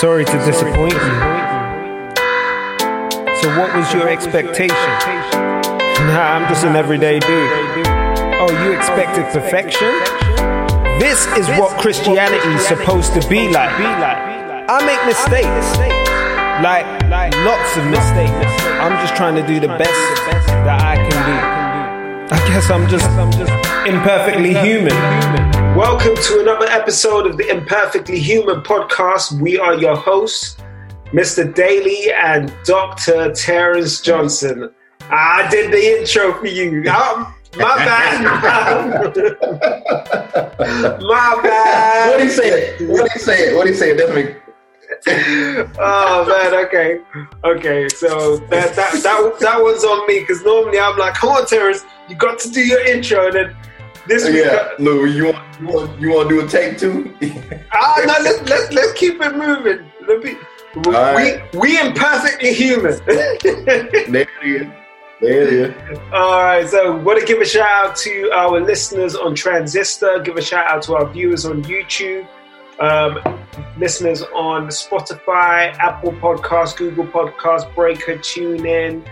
Sorry to disappoint you. So, what was your expectation? Nah, I'm just an everyday dude. Oh, you expected perfection? This is what Christianity is supposed to be like. I make mistakes, like lots of mistakes. I'm just trying to do the best that I can do. I guess I'm just imperfectly human. Welcome to another episode of the Imperfectly Human podcast. We are your hosts, Mr. Daly and Dr. Terence Johnson. I did the intro for you. Um, my bad. my bad. What do you say? What do you say? What do you say? Definitely. oh man, okay, okay. So that that that that was on me because normally I'm like, come on, Terence, you got to do your intro, and then this week, Yeah, Lou, you want you want you want to do a take two? ah, no, let's let's let's keep it moving. Let me, we right. we imperfectly human. there it is. There it is. All right, so want to give a shout out to our listeners on Transistor. Give a shout out to our viewers on YouTube, um, listeners on Spotify, Apple Podcasts, Google Podcasts, Breaker, TuneIn,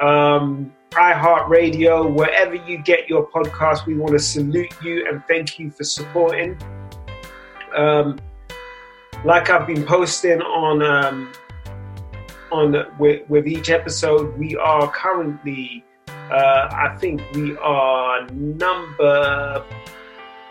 um, iHeartRadio, wherever you get your podcast. We want to salute you and thank you for supporting. Um, like I've been posting on. Um, on with, with each episode. We are currently, uh, I think we are number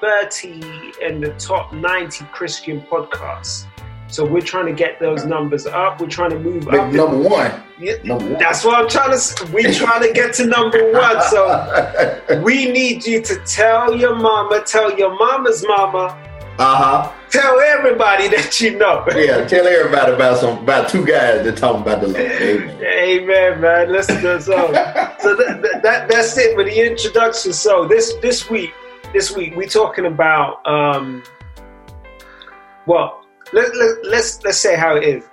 30 in the top 90 Christian podcasts. So we're trying to get those numbers up. We're trying to move up. number one. Yeah, Number one. That's what I'm trying to. We're trying to get to number one. So we need you to tell your mama, tell your mama's mama, uh huh. tell everybody that you know. Yeah. Tell everybody about some about two guys that talking about the Lord. Amen. Amen, man. Listen to so, so that, that, that that's it for the introduction. So this this week, this week we're talking about um, well, let, let, let's let's say how it is.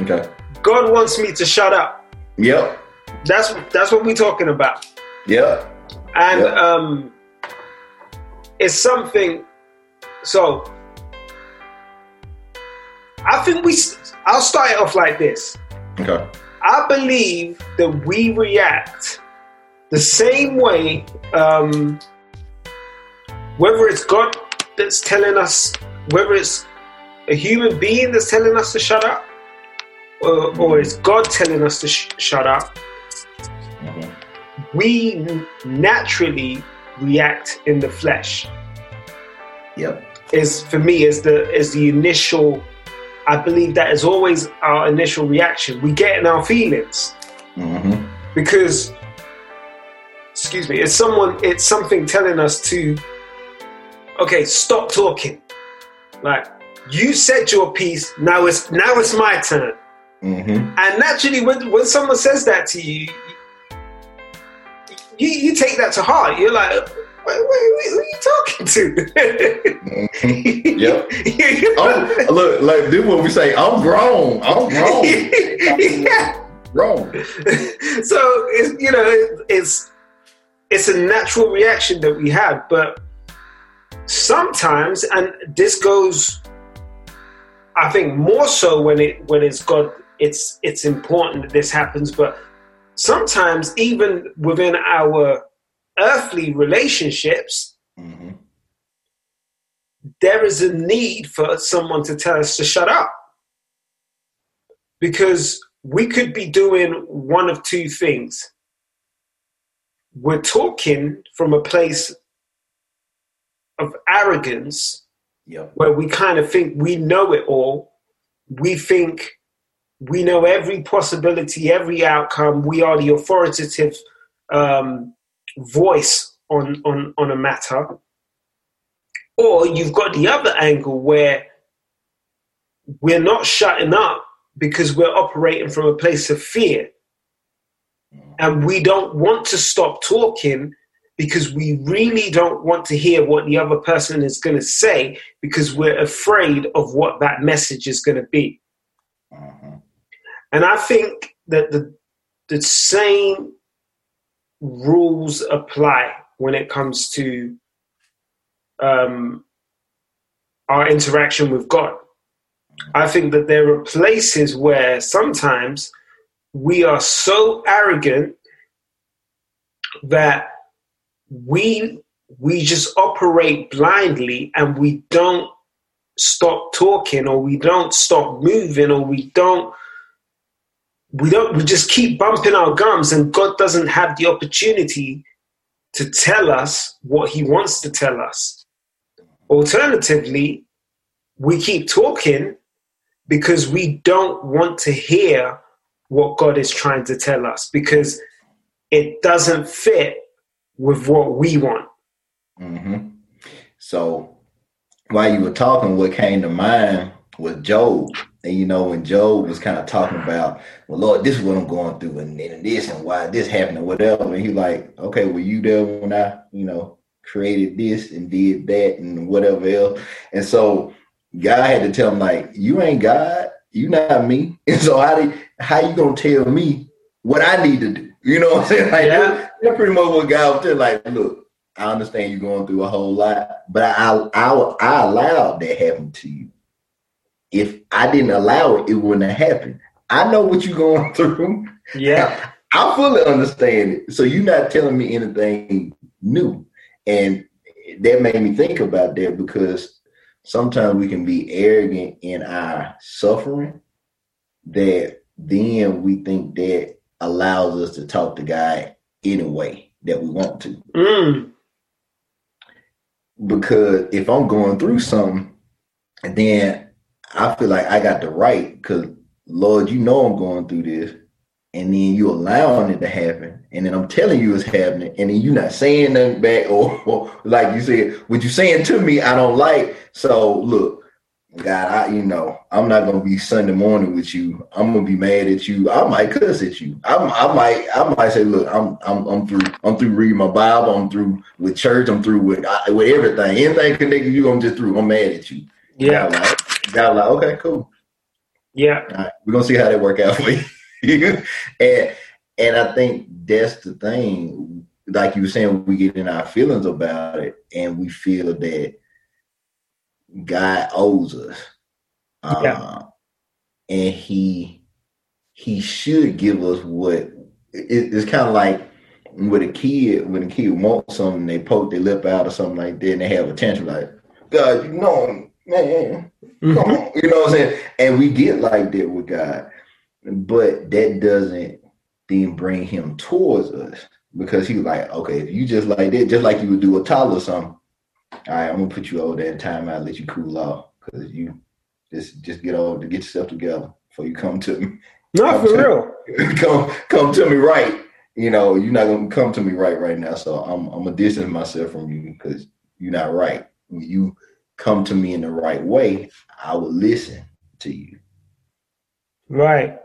Okay. God wants me to shut up. Yep. That's that's what we're talking about, Yep. and Yep. um, it's something. So I think we. I'll start it off like this. Okay. I believe that we react the same way, um, whether it's God that's telling us, whether it's a human being that's telling us to shut up, or, or it's God telling us to sh- shut up, we naturally react in the flesh. Yep. Is for me is the is the initial. I believe that is always our initial reaction. We get in our feelings. Mm-hmm. because excuse me it's someone it's something telling us to okay stop talking like you said your piece now it's now it's my turn Mm-hmm. and naturally when, when someone says that to you you, you take that to heart you're like wait, wait, wait, who are you talking to Mm-hmm. Yep. Know? Oh, look, like this what we say. I'm grown. I'm grown. yeah. grown. so it's you know it, it's it's a natural reaction that we have but sometimes and this goes i think more so when it when it's god it's it's important that this happens but sometimes even within our earthly relationships Mm-hmm. there is a need for someone to tell us to shut up. Because we could be doing one of two things. We're talking from a place of arrogance Yep. where we kind of think we know it all. We think we know every possibility, every outcome. We are the authoritative um, voice on, on, on a matter. Or you've got the other angle where we're not shutting up because we're operating from a place of fear. And we don't want to stop talking because we really don't want to hear what the other person is going to say because we're afraid of what that message is going to be. Mhm. And I think that the the same rules apply when it comes to um, our interaction with God. I think that there are places where sometimes we are so arrogant that we we just operate blindly and we don't stop talking or we don't stop moving or we don't we don't we just keep bumping our gums and God doesn't have the opportunity to tell us what he wants to tell us. Alternatively, we keep talking because we don't want to hear what God is trying to tell us because it doesn't fit with what we want. Mm-hmm. So while you were talking, what came to mind was Job. And you know, when Job was kind of talking about, well, Lord, this is what I'm going through, and, and this, and why this happened, or whatever. And he like, okay, were you there when I, you know, created this and did that and whatever else? And so God had to tell him, like, you ain't God, you not me. And so how do how you gonna tell me what I need to do? You know what I'm saying? Like yeah. That's pretty much what God was telling. Like, look, I understand you're going through a whole lot, but I, I, I allowed that happen to you. If I didn't allow it, it wouldn't have happened. I know what you're going through. Yeah. I fully understand it. So you're not telling me anything new. And that made me think about that because sometimes we can be arrogant in our suffering that then we think that allows us to talk to God anyway that we want to. Mm because if I'm going through something, and then I feel like I got the right, because Lord, you know I'm going through this, and then you allowing it to happen, and then I'm telling you it's happening, and then you're not saying nothing back, or, or like you said, what you saying to me, I don't like. So look, God, I you know I'm not gonna be Sunday morning with you. I'm gonna be mad at you. I might cuss at you. I, I might I might say, look, I'm I'm I'm through. I'm through reading my Bible. I'm through with church. I'm through with with everything. Anything connected to you, I'm just through. I'm mad at you. Yeah. God, like, God, like okay, cool. Yeah. Right, we're gonna see how that work out for you. and and I think that's the thing. Like you were saying, we get in our feelings about it, and we feel that God owes us. Uh, yeah. and he he should give us what it, it's kind of like with a kid when a kid wants something they poke their lip out or something like that and they have a tantrum like God you know man mm-hmm. come on you know what I'm saying and we get like that with God but that doesn't then bring him towards us because he's like okay if you just like that just like you would do a toddler or something all right, I'm gonna put you over there in timeout, let you cool off, because you just just get over to get yourself together before you come to me. Not for real. come come to me right. You know, you're not gonna come to me right right now. So I'm I'm gonna distance myself from you because you're not right. When you come to me in the right way, I will listen to you. Right.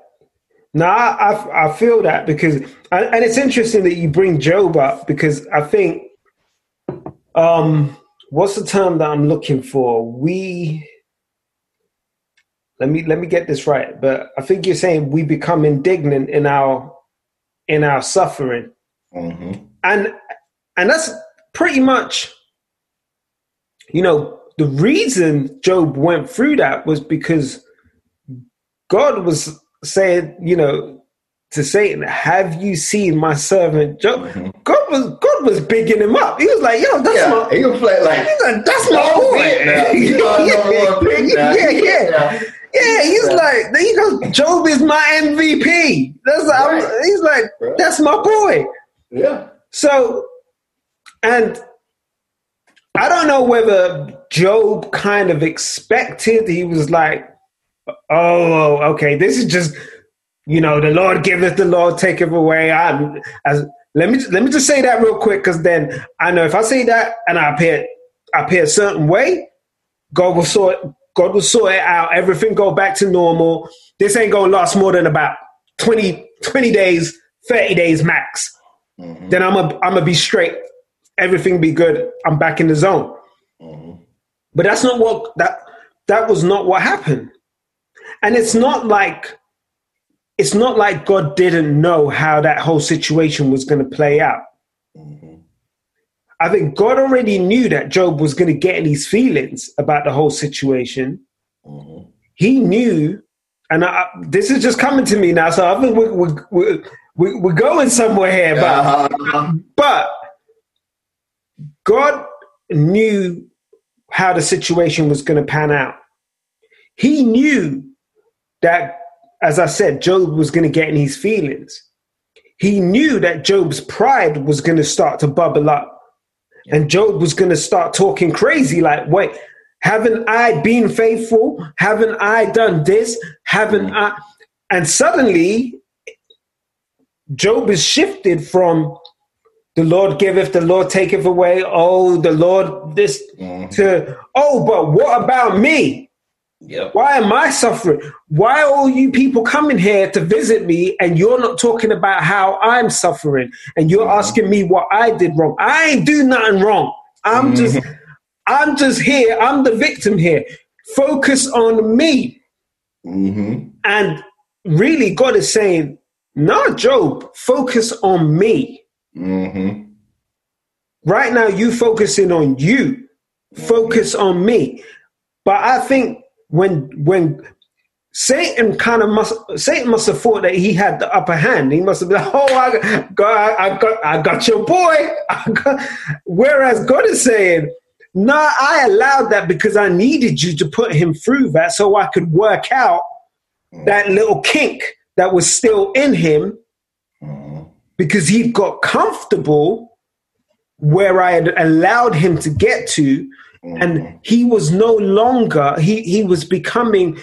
Now I, I, I feel that because, and it's interesting that you bring Job up because I think, um, what's the term that I'm looking for? We let me let me get this right, but I think you're saying we become indignant in our in our suffering, mm-hmm. and and that's pretty much, you know, the reason Job went through that was because God was saying, you know, to Satan, "Have you seen my servant Job?" Mm-hmm. God was God was bigging him up. He was like, "Yo, that's yeah, my." He was like, like "That's my boy." yeah, yeah, yeah. Yeah, he's yeah. like, he goes, Job is my MVP. That's right. he's like, right. that's my boy. Yeah. So, and I don't know whether Job kind of expected. He was like, oh, okay, this is just you know, the Lord giveth, the Lord taketh away. I, as, let me let me just say that real quick, because then I know if I say that and I appear I appear a certain way, God will sort God will sort it out. Everything go back to normal. This ain't gonna last more than about 20, 20 days, thirty days max. Mm-hmm. Then I'm a I'm gonna be straight. Everything be good. I'm back in the zone. Mm-hmm. But that's not what that that was not what happened. And it's not like it's not like God didn't know how that whole situation was going to play out. Mm-hmm. I think God already knew that Job was going to get in his feelings about the whole situation. Mm-hmm. he knew, and I, this is just coming to me now, so I think we're, we're, we're, we're going somewhere here, but, uh-huh. but God knew how the situation was going to pan out. He knew that, as I said, Job was going to get in his feelings. He knew that Job's pride was going to start to bubble up. And Job was going to start talking crazy like, wait, haven't I been faithful? Haven't I done this? Haven't mm. I? And suddenly, Job is shifted from the Lord giveth, the Lord taketh away. Oh, the Lord this mm-hmm. to oh, but what about me? Yep. Why am I suffering? Why are all you people coming here to visit me and you're not talking about how I'm suffering and you're mm-hmm. asking me what I did wrong? I ain't do nothing wrong. I'm mm-hmm. just I'm just here. I'm the victim here. Focus on me. Mm-hmm. And really, God is saying, not Job, focus on me. Mm-hmm. Right now, you focusing on you. Focus on me. But I think when when Satan kind of must Satan must have thought that he had the upper hand. He must have been, oh, I got, I got, I got your boy. Got, whereas God is saying, no, nah, I allowed that because I needed you to put him through that so I could work out mm. that little kink that was still in him mm-hmm. because he got comfortable where I had allowed him to get to. And he was no longer, he, he was becoming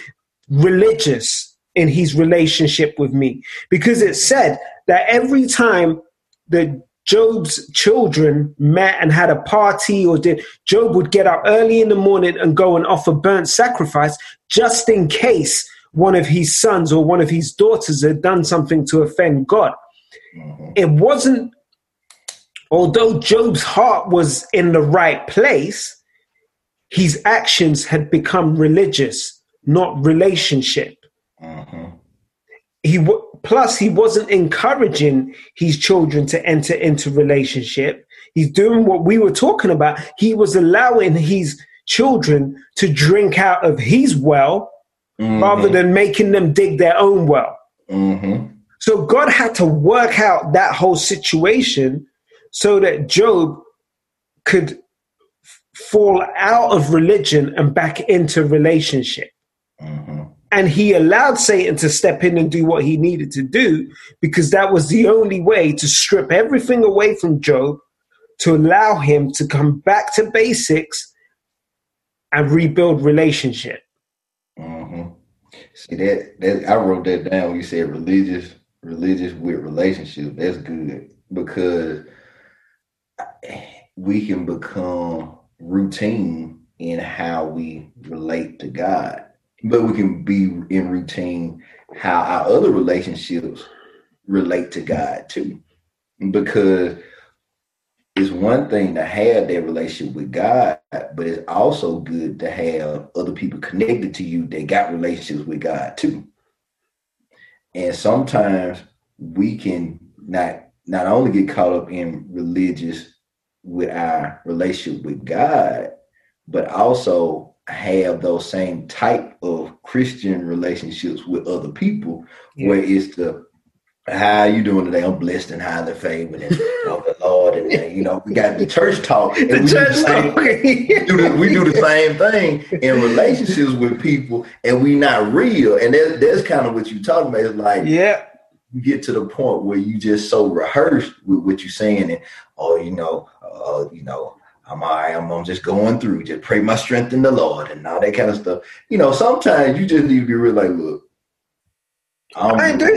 religious in his relationship with me because it said that every time the Job's children met and had a party, or did Job would get up early in the morning and go and offer burnt sacrifice just in case one of his sons or one of his daughters had done something to offend God. Mm-hmm. It wasn't, although Job's heart was in the right place, his actions had become religious, not relationship. Mm-hmm. He Plus, he wasn't encouraging his children to enter into relationship. He's doing what we were talking about. He was allowing his children to drink out of his well mm-hmm. rather than making them dig their own well. Mm-hmm. So God had to work out that whole situation so that Job could fall out of religion and back into relationship. Mm-hmm. And he allowed Satan to step in and do what he needed to do because that was the only way to strip everything away from Job to allow him to come back to basics and rebuild relationship. Mm-hmm. See that, that I wrote that down when you said religious, religious with relationship. That's good because we can become routine in how we relate to God but we can be in routine how our other relationships relate to God too. Because it's one thing to have that relationship with God, but it's also good to have other people connected to you that got relationships with God too. And sometimes we can not not only get caught up in religious with our relationship with God, but also have those same type of Christian relationships with other people, yeah. where it's the how you doing today? I'm blessed and highly favored, and oh, the Lord, and you know we got the church talk. And the we church do talk. we, do the, we do the same thing in relationships with people, and we not real. And that, that's kind of what you talking about. It's like yeah, you get to the point where you just so rehearsed with what you're saying, and oh, you know, uh, you know, I'm all right. I'm, I'm just going through. Just pray my strength in the Lord and all that kind of stuff. You know, sometimes you just need to be real like, look, I'm I ain't doing,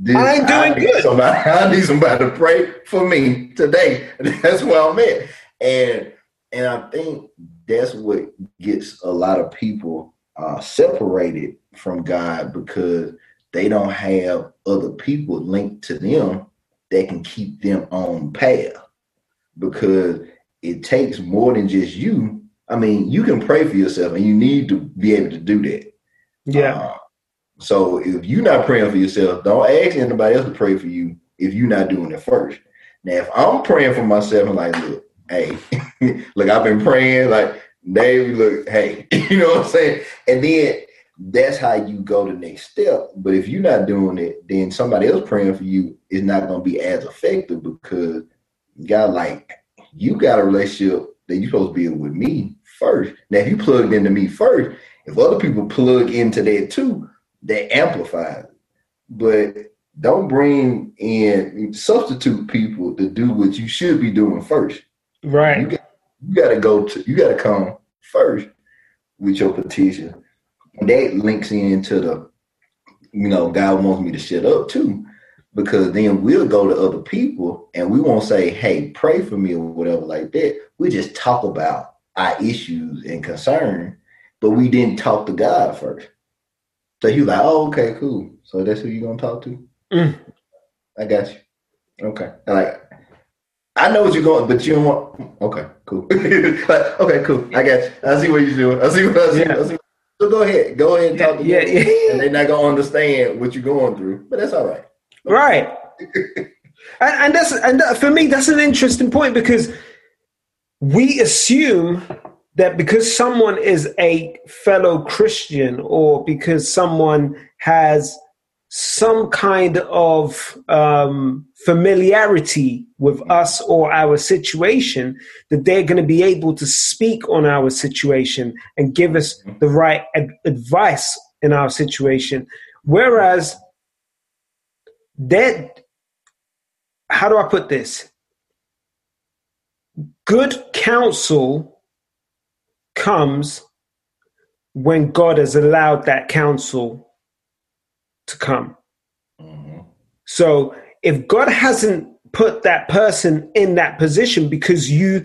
this, I ain't doing I good. Somebody, I need somebody to pray for me today. That's where I'm at. And and I think that's what gets a lot of people uh, separated from God because they don't have other people linked to them that can keep them on path. Because it takes more than just you. I mean, you can pray for yourself, and you need to be able to do that. Yeah. Uh, so if you're not praying for yourself, don't ask anybody else to pray for you if you're not doing it first. Now, if I'm praying for myself, I'm like, look, hey, look, I've been praying, like, Dave, look, hey, you know what I'm saying? And then that's how you go the next step. But if you're not doing it, then somebody else praying for you is not going to be as effective because God, like, you got a relationship that you're supposed to be with me first. Now, if you plugged into me first, if other people plug into that too, that amplifies. It. But don't bring in substitute people to do what you should be doing first. Right. You got, you got to go to. You got to come first with your petition. And that links into the, you know, God wants me to shut up too, because then we'll go to other people and we won't say, "Hey, pray for me" or whatever like that. We just talk about our issues and concern, but we didn't talk to God first. So he was like, "Oh, okay, cool. So that's who you're gonna talk to." Mm. I got you. Okay. Like I know what you're going, but you don't want. Okay, cool. like, okay, cool. I got you. I see what you're doing. I see what I see. Yeah. I see. So go ahead. Go ahead and talk to Yeah, them. yeah. And they're not gonna understand what you're going through, but that's all right. Right. and, and that's and that, for me that's an interesting point because we assume that because someone is a fellow Christian or because someone has some kind of um, familiarity with us or our situation, that they're going to be able to speak on our situation and give us the right ad- advice in our situation. Whereas that how do I put this? Good counsel comes when God has allowed that counsel to come. Mhm. So if God hasn't put that person in that position because you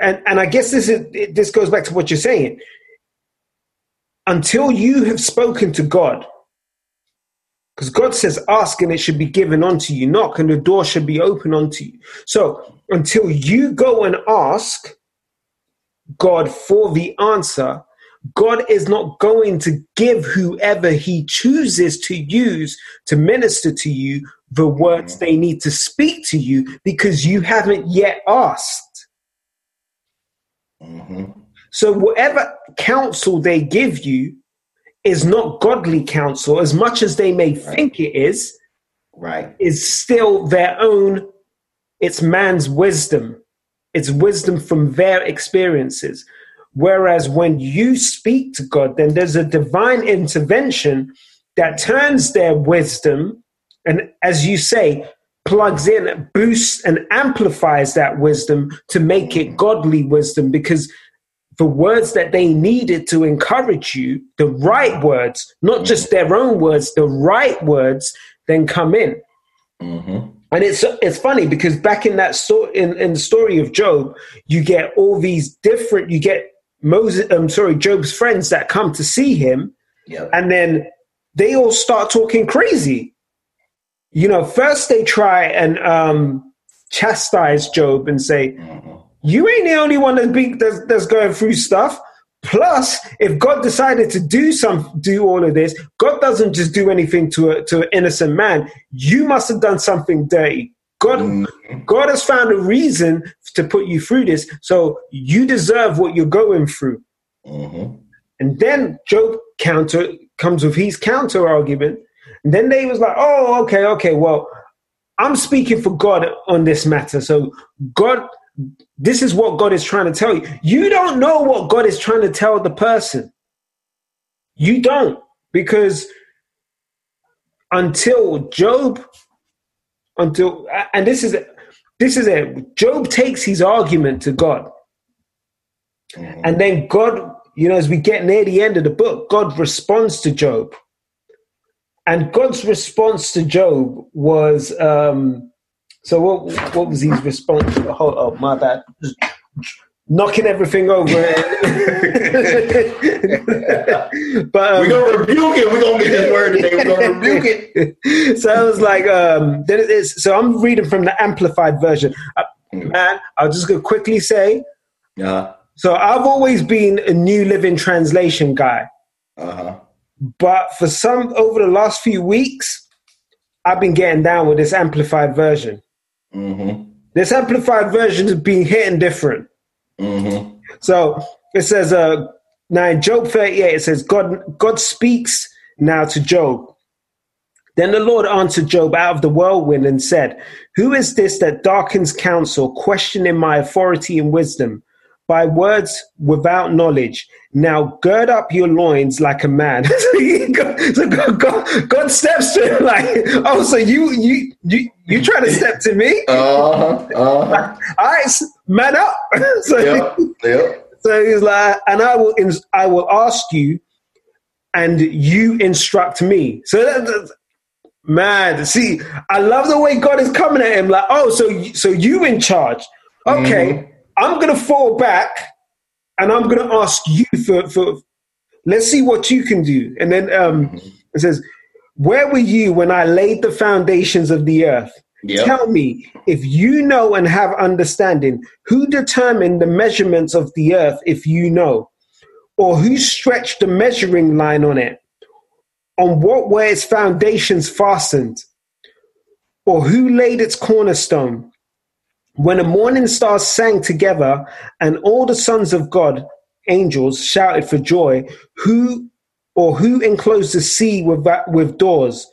and and I guess this is this goes back to what you're saying. Until you have spoken to God, because God says, ask and it should be given unto you, knock and the door should be open unto you. So until you go and ask God for the answer, God is not going to give whoever he chooses to use to minister to you the words they need to speak to you because you haven't yet asked. Mhm. So, whatever counsel they give you is not godly counsel, as much as they may think it is, Right. is still their own, it's man's wisdom. It's wisdom from their experiences. Whereas when you speak to God, then there's a divine intervention that turns their wisdom, and as you say, plugs in, boosts, and amplifies that wisdom to make it godly wisdom because the words that they needed to encourage you, the right words, not just their own words, the right words, then come in. Mhm. And it's it's funny because back in that story in, in the story of Job, you get all these different you get Moses I'm sorry, Job's friends that come to see him, Yep. and then they all start talking crazy. You know, first they try and um chastise Job and say, Mhm. You ain't the only one that's, being, that's, that's going through stuff. Plus, if God decided to do some, do all of this, God doesn't just do anything to a, to an innocent man. You must have done something dirty. God, Mhm. God has found a reason to put you through this, so you deserve what you're going through. Mhm. And then Job counter comes with his counter argument, and then they was like, "Oh, okay, okay. Well, I'm speaking for God on this matter. So God, this is what God is trying to tell you. You don't know what God is trying to tell the person. You don't because until Job, until and this is this is it. Job takes his argument to God. Mhm. And then God, you know, as we get near the end of the book, God responds to Job. And God's response to Job was um so what what was his response? Oh, oh my bad. Knocking everything over. but um, We're gonna rebuke it. We're gonna get this word today. We're gonna rebuke it. so I was like, um, then it is, so I'm reading from the amplified version. Uh, Mm. man, I'll just go quickly say. Uh So I've always been a New Living Translation guy, Uh huh. but for some over the last few weeks, I've been getting down with this amplified version. Mhm. This amplified version has been hitting different. Mhm. So it says, uh, now in Job 38 it says God God speaks now to Job. Then the Lord answered Job out of the whirlwind and said, Who is this that darkens counsel, questioning my authority and wisdom? By words without knowledge. Now gird up your loins like a man. so God, God, God, steps to him like, oh, so you you you you trying to step to me? Uh-huh, uh-huh. All right, man up. so, yep, yep. so he's like, and I will I will ask you, and you instruct me. So that, man, see, I love the way God is coming at him. Like, oh, so so you in charge? Okay. Mm-hmm I'm going to fall back and I'm going to ask you for, for, let's see what you can do. And then um, it says, Where were you when I laid the foundations of the earth? Yep. Tell me, if you know and have understanding, who determined the measurements of the earth if you know? Or who stretched the measuring line on it? On what were its foundations fastened? Or who laid its cornerstone? When the morning stars sang together and all the sons of God, angels, shouted for joy, who or who enclosed the sea with, with doors?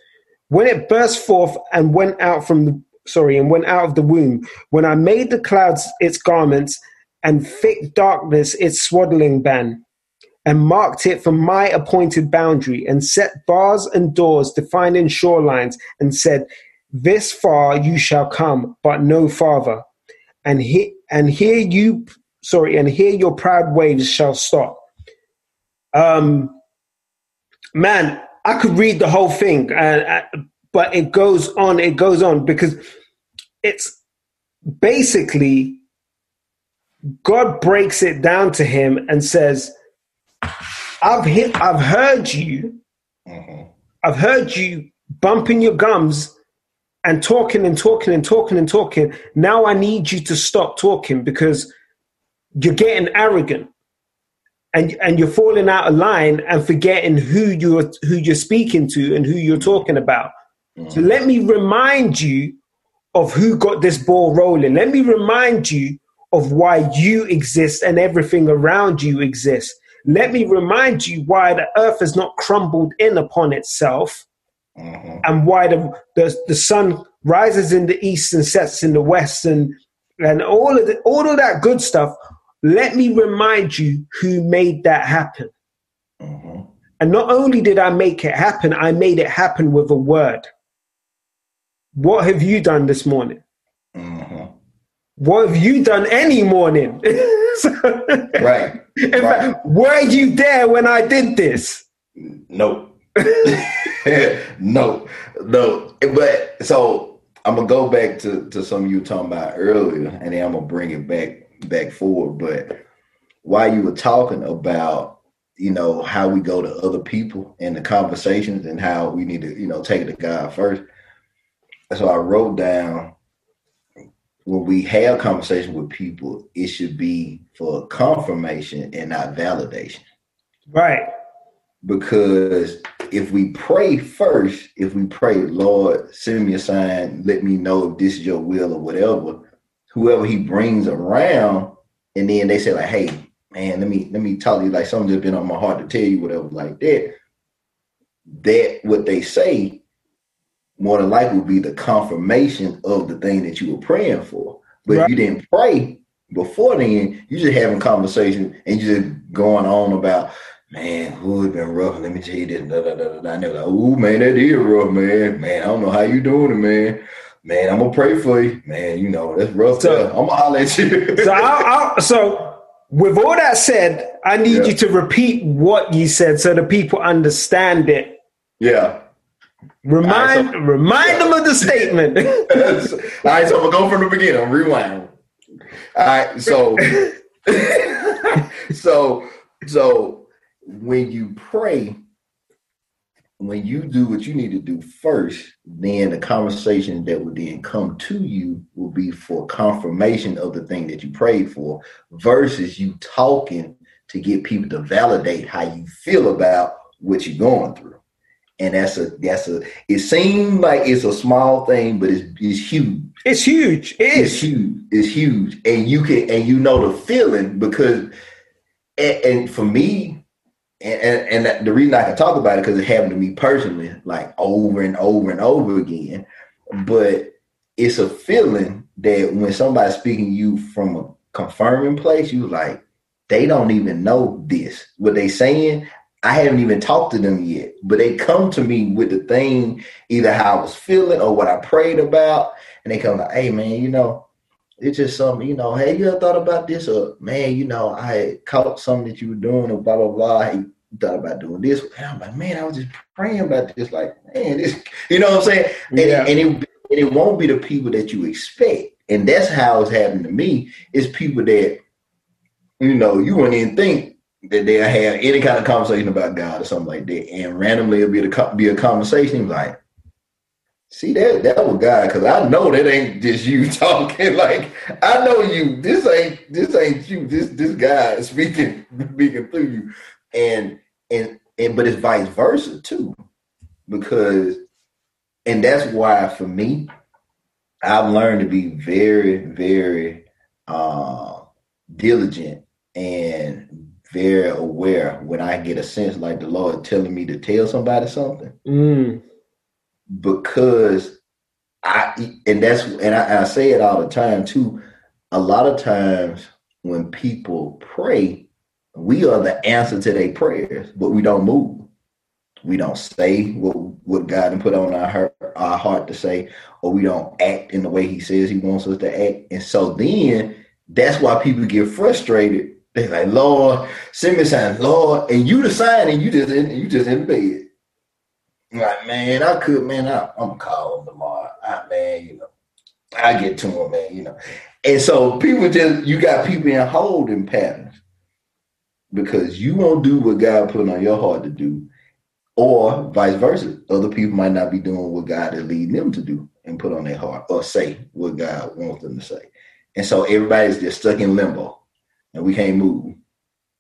When it burst forth and went out from the sorry, and went out of the womb, when I made the clouds its garments and thick darkness its swaddling band, and marked it for my appointed boundary, and set bars and doors defining shorelines, and said, This far you shall come, but no farther and here and here you sorry and here your proud waves shall stop um man i could read the whole thing uh, uh, but it goes on it goes on because it's basically god breaks it down to him and says i've hit i've heard you mm-hmm. i've heard you bumping your gums and talking and talking and talking and talking. Now I need you to stop talking because you're getting arrogant and and you're falling out of line and forgetting who you're who you're speaking to and who you're talking about. Mm. So let me remind you of who got this ball rolling. Let me remind you of why you exist and everything around you exists. Let me remind you why the earth has not crumbled in upon itself mm-hmm. and why the, the the sun rises in the east and sets in the west, and and all of the, all of that good stuff. Let me remind you who made that happen. Mm-hmm. And not only did I make it happen, I made it happen with a word. What have you done this morning? Mm-hmm. What have you done any morning? so, right. In right. fact, were you there when I did this? Nope. no, no. But so I'm gonna go back to to some you were talking about earlier, and then I'm gonna bring it back back forward. But while you were talking about, you know, how we go to other people in the conversations and how we need to, you know, take it to God first. So I wrote down when we have conversation with people, it should be for confirmation and not validation. Right. Because if we pray first, if we pray, Lord, send me a sign, let me know if this is your will or whatever, whoever he brings around, and then they say, like, hey, man, let me let me talk to you like something just been on my heart to tell you, whatever, like that. That what they say more than likely will be the confirmation of the thing that you were praying for. But right. if you didn't pray before then, you just having conversation and you just going on about man, who has been rough? Let me tell you this. Da, da, da, da. And they're like, oh man, that is rough, man. Man, I don't know how you doing it, man. Man, I'm gonna pray for you, man. You know that's rough. So, I'm gonna holler at you. so, I'll, I'll, so with all that said, I need yeah. you to repeat what you said so the people understand it. Yeah. Remind right, so, remind yeah. them of the statement. all right, so I'm gonna go from the beginning. Rewind. All right, so so so when you pray, when you do what you need to do first, then the conversation that will then come to you will be for confirmation of the thing that you prayed for versus you talking to get people to validate how you feel about what you're going through. And that's a that's a it seems like it's a small thing, but it's it's huge. It's huge. It is it's huge. It's huge. And you can and you know the feeling because and, and for me, and, and, and the reason I can talk about it because it happened to me personally, like over and over and over again. But it's a feeling that when somebody's speaking to you from a confirming place, you like, they don't even know this. What they saying, I haven't even talked to them yet. But they come to me with the thing, either how I was feeling or what I prayed about. And they come like, hey man, you know, it's just something, you know, hey, you ever thought about this? Or man, you know, I caught something that you were doing or blah blah blah. Hey, thought about doing this. And I'm like, man, I was just praying about this. Like, man, this, you know what I'm saying? And, yeah. and, it, and it won't be the people that you expect. And that's how it's happened to me. It's people that, you know, you wouldn't even think that they'll have any kind of conversation about God or something like that. And randomly it'll be a, be a conversation. like, see that that was God, because I know that ain't just you talking. Like I know you. This ain't this ain't you. This this guy speaking speaking through you. And and and but it's vice versa too, because and that's why for me, I've learned to be very very uh, diligent and very aware when I get a sense like the Lord telling me to tell somebody something. Mm. Because I and that's and I, I say it all the time too. A lot of times when people pray, we are the answer to their prayers, but we don't move. We don't say what, what God put on our heart, our heart to say, or we don't act in the way He says He wants us to act. And so then that's why people get frustrated. They're like, Lord, send me sign, Lord, and you the sign, and you just in, you just in bed. Like, man, I could, man, I, I'm gonna call him tomorrow. I, man, you know, I get to him, man, you know. And so people just, you got people in holding patterns because you won't do what God put on your heart to do, or vice versa. Other people might not be doing what God is leading them to do and put on their heart, or say what God wants them to say. And so everybody's just stuck in limbo, and we can't move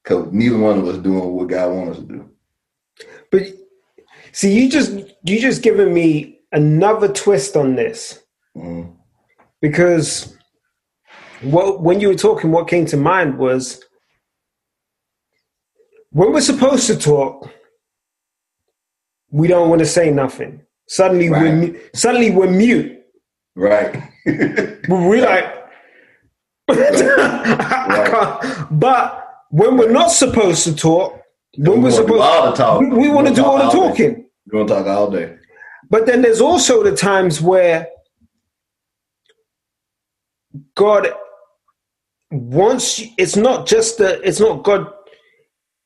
because neither one of us doing what God wants us to do. But see, you just you just given me another twist on this mm-hmm. because what when you were talking, what came to mind was when we're supposed to talk, we don't want to say nothing. Suddenly right. we're suddenly we're mute. Right. we're like, but when we're not supposed to talk, when we are supposed to talk, we, we want to do all the talking. You want to talk all day. But then there's also the times where God wants. It's not just the. It's not God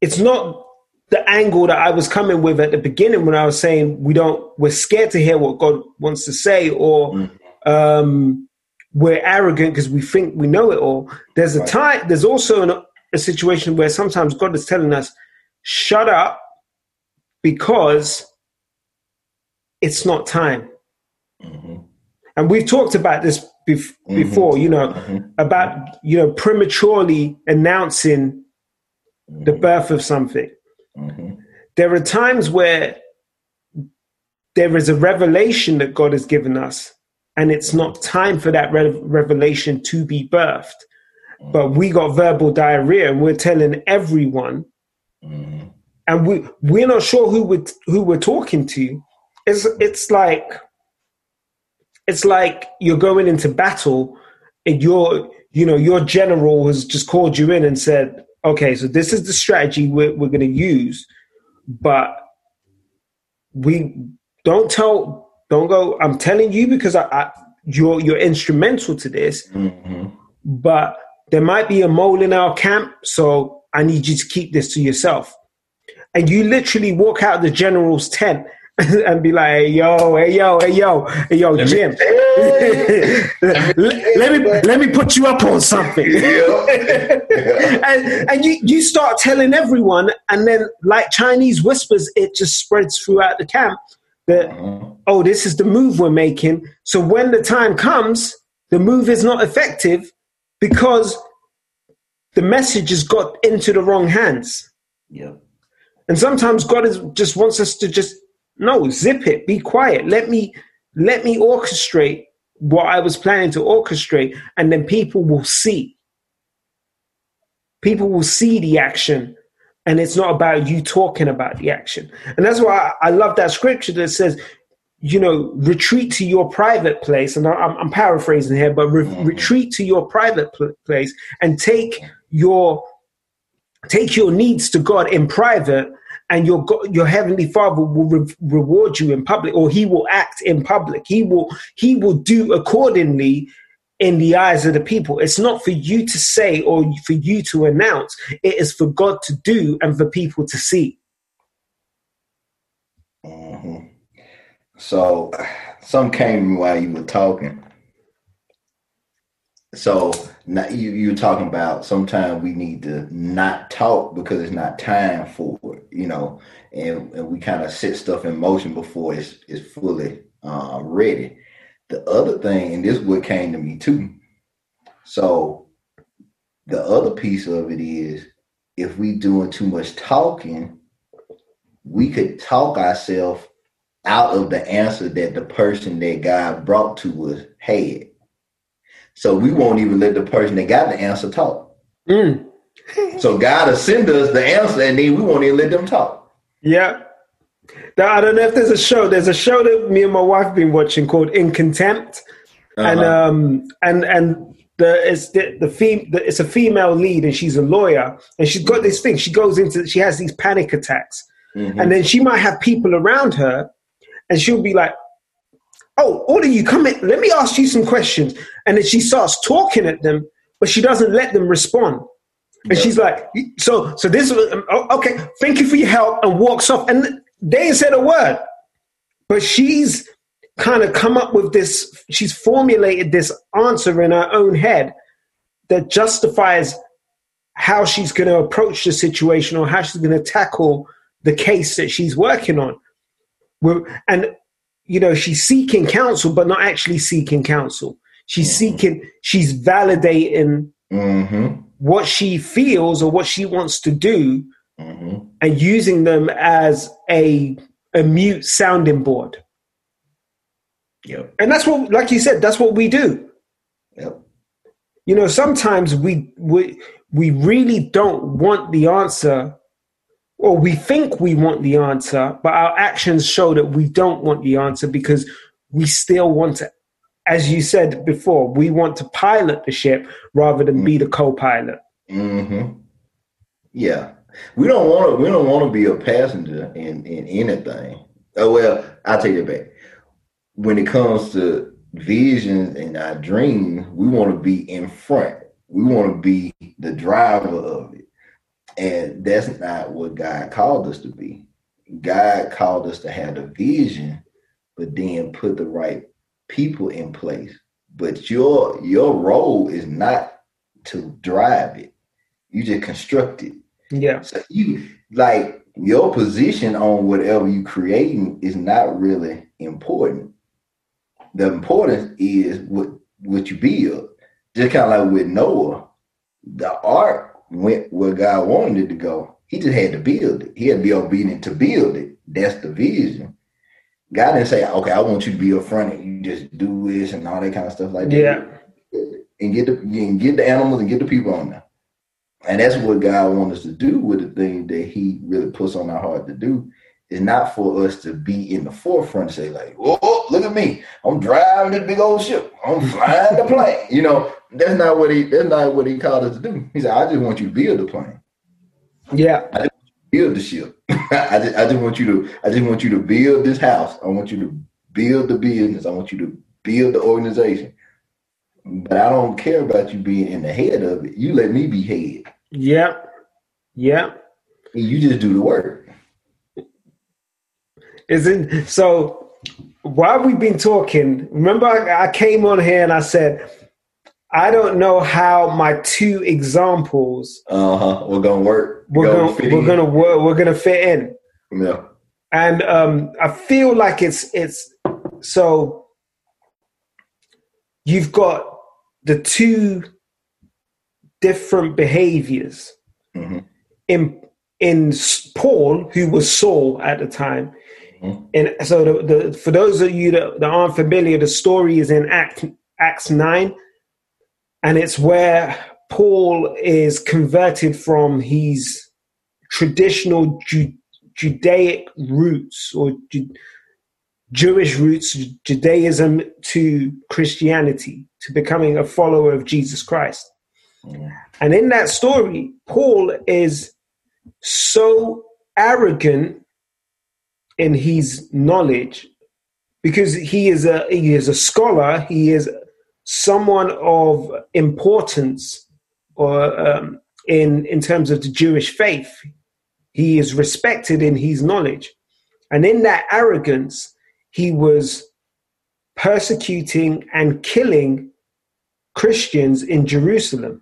it's not the angle that I was coming with at the beginning when I was saying we don't we're scared to hear what God wants to say or mm. um, we're arrogant because we think we know it all. There's a right. time. There's also an, a situation where sometimes God is telling us, "Shut up," because it's not time. Mm-hmm. And we've talked about this bef- mm-hmm. before. You know mm-hmm. about you know prematurely announcing the birth of something. Mm-hmm. There are times where there is a revelation that God has given us, and it's not time for that re- revelation to be birthed. Mm-hmm. But we got verbal diarrhea, and we're telling everyone, mm-hmm. and we we're not sure who we who we're talking to. It's it's like it's like you're going into battle, and your you know your general has just called you in and said, okay, so this is the strategy we're, we're going to use, but we don't tell, don't go. I'm telling you because I, I you're you're instrumental to this, mm-hmm. but there might be a mole in our camp, so I need you to keep this to yourself. And you literally walk out of the general's tent and be like, hey, yo, hey, yo, hey, yo, hey, yo, let Jim, me, let, let, me let me put you up on something. and and you, you start telling everyone, and then like Chinese whispers, it just spreads throughout the camp that, uh-huh. oh, this is the move we're making. So when the time comes, the move is not effective because the message has got into the wrong hands. Yeah. And sometimes God is, just wants us to just no, zip it. Be quiet. Let me let me orchestrate what I was planning to orchestrate, and then people will see. People will see the action, and it's not about you talking about the action. And that's why I, I love that scripture that says, you know, retreat to your private place. And I'm, I'm paraphrasing here, but re- mm-hmm. retreat to your private pl- place and take your take your needs to God in private, and your God, your heavenly Father will re- reward you in public, or He will act in public. He will He will do accordingly in the eyes of the people. It's not for you to say or for you to announce. It is for God to do and for people to see. Mm-hmm. So, some came while you were talking. So now you you're talking about sometimes we need to not talk because it's not time for it, you know, and, and we kind of set stuff in motion before it's it's fully uh, ready. The other thing, and this is what came to me too. So the other piece of it is if we doing too much talking, we could talk ourselves out of the answer that the person that God brought to us had. So we won't even let the person that got the answer talk. Mm. so God will send us the answer and then we won't even let them talk. Yeah. Now, I don't know if there's a show. There's a show that me and my wife have been watching called In Contempt, uh-huh. and um and and the it's the the, fem- the it's a female lead and she's a lawyer and she's got this thing. She goes into she has these panic attacks, mm-hmm. and then she might have people around her, and she'll be like, "Oh, all of you, come in. Let me ask you some questions." And then she starts talking at them, but she doesn't let them respond. And she's like, "So, so this, um, okay. Thank you for your help," and walks off. And they ain't said a word, but she's kind of come up with this. She's formulated this answer in her own head that justifies how she's going to approach the situation or how she's going to tackle the case that she's working on. And you know, she's seeking counsel, but not actually seeking counsel. She's mm-hmm. seeking. She's validating. Mm-hmm what she feels or what she wants to do mm-hmm. and using them as a a mute sounding board. Yep. And that's what like you said, that's what we do. Yep. You know, sometimes we we we really don't want the answer or we think we want the answer, but our actions show that we don't want the answer because we still want to as you said before, we want to pilot the ship rather than be the co-pilot. Mm-hmm. Yeah, we don't want to. We don't want to be a passenger in in anything. Oh well, I take it back. When it comes to visions and our dreams, we want to be in front. We want to be the driver of it, and that's not what God called us to be. God called us to have the vision, but then put the right people in place. But your your role is not to drive it. You just construct it. Yeah. So you like your position on whatever you creating is not really important. The importance is what what you build. Just kind of like with Noah, the ark went where God wanted it to go. He just had to build it. He had to be obedient to build it. That's the vision. God didn't say, okay, I want you to be up front and you just do this and all that kind of stuff like that. Yeah. And get the and get the animals and get the people on there. And that's what God wants us to do with the thing that He really puts on our heart to do. Is not for us to be in the forefront and say, like, oh, look at me. I'm driving this big old ship. I'm flying the plane. You know, that's not what he that's not what he called us to do. He said, I just want you to build the plane. Yeah. I just build the ship. I just, I just want you to I just want you to build this house. I want you to build the business. I want you to build the organization. But I don't care about you being in the head of it. You let me be head. Yep. Yep. And you just do the work. Is it so while we've been talking, remember I, I came on here and I said I don't know how my two examples uh-huh. we're gonna work. We're gonna, gonna we're gonna work. We're gonna fit in. Yeah. And um, I feel like it's it's so you've got the two different behaviors mm-hmm. in in Paul, who was Saul at the time. Mm-hmm. And so, the, the, for those of you that, that aren't familiar, the story is in Act, Acts nine and it's where Paul is converted from his traditional Ju- Judaic roots or Ju- Jewish roots, Judaism to Christianity, to becoming a follower of Jesus Christ. And in that story, Paul is so arrogant in his knowledge because he is a he is a scholar, he is someone of importance or um, in in terms of the Jewish faith. He is respected in his knowledge. And in that arrogance, he was persecuting and killing Christians in Jerusalem.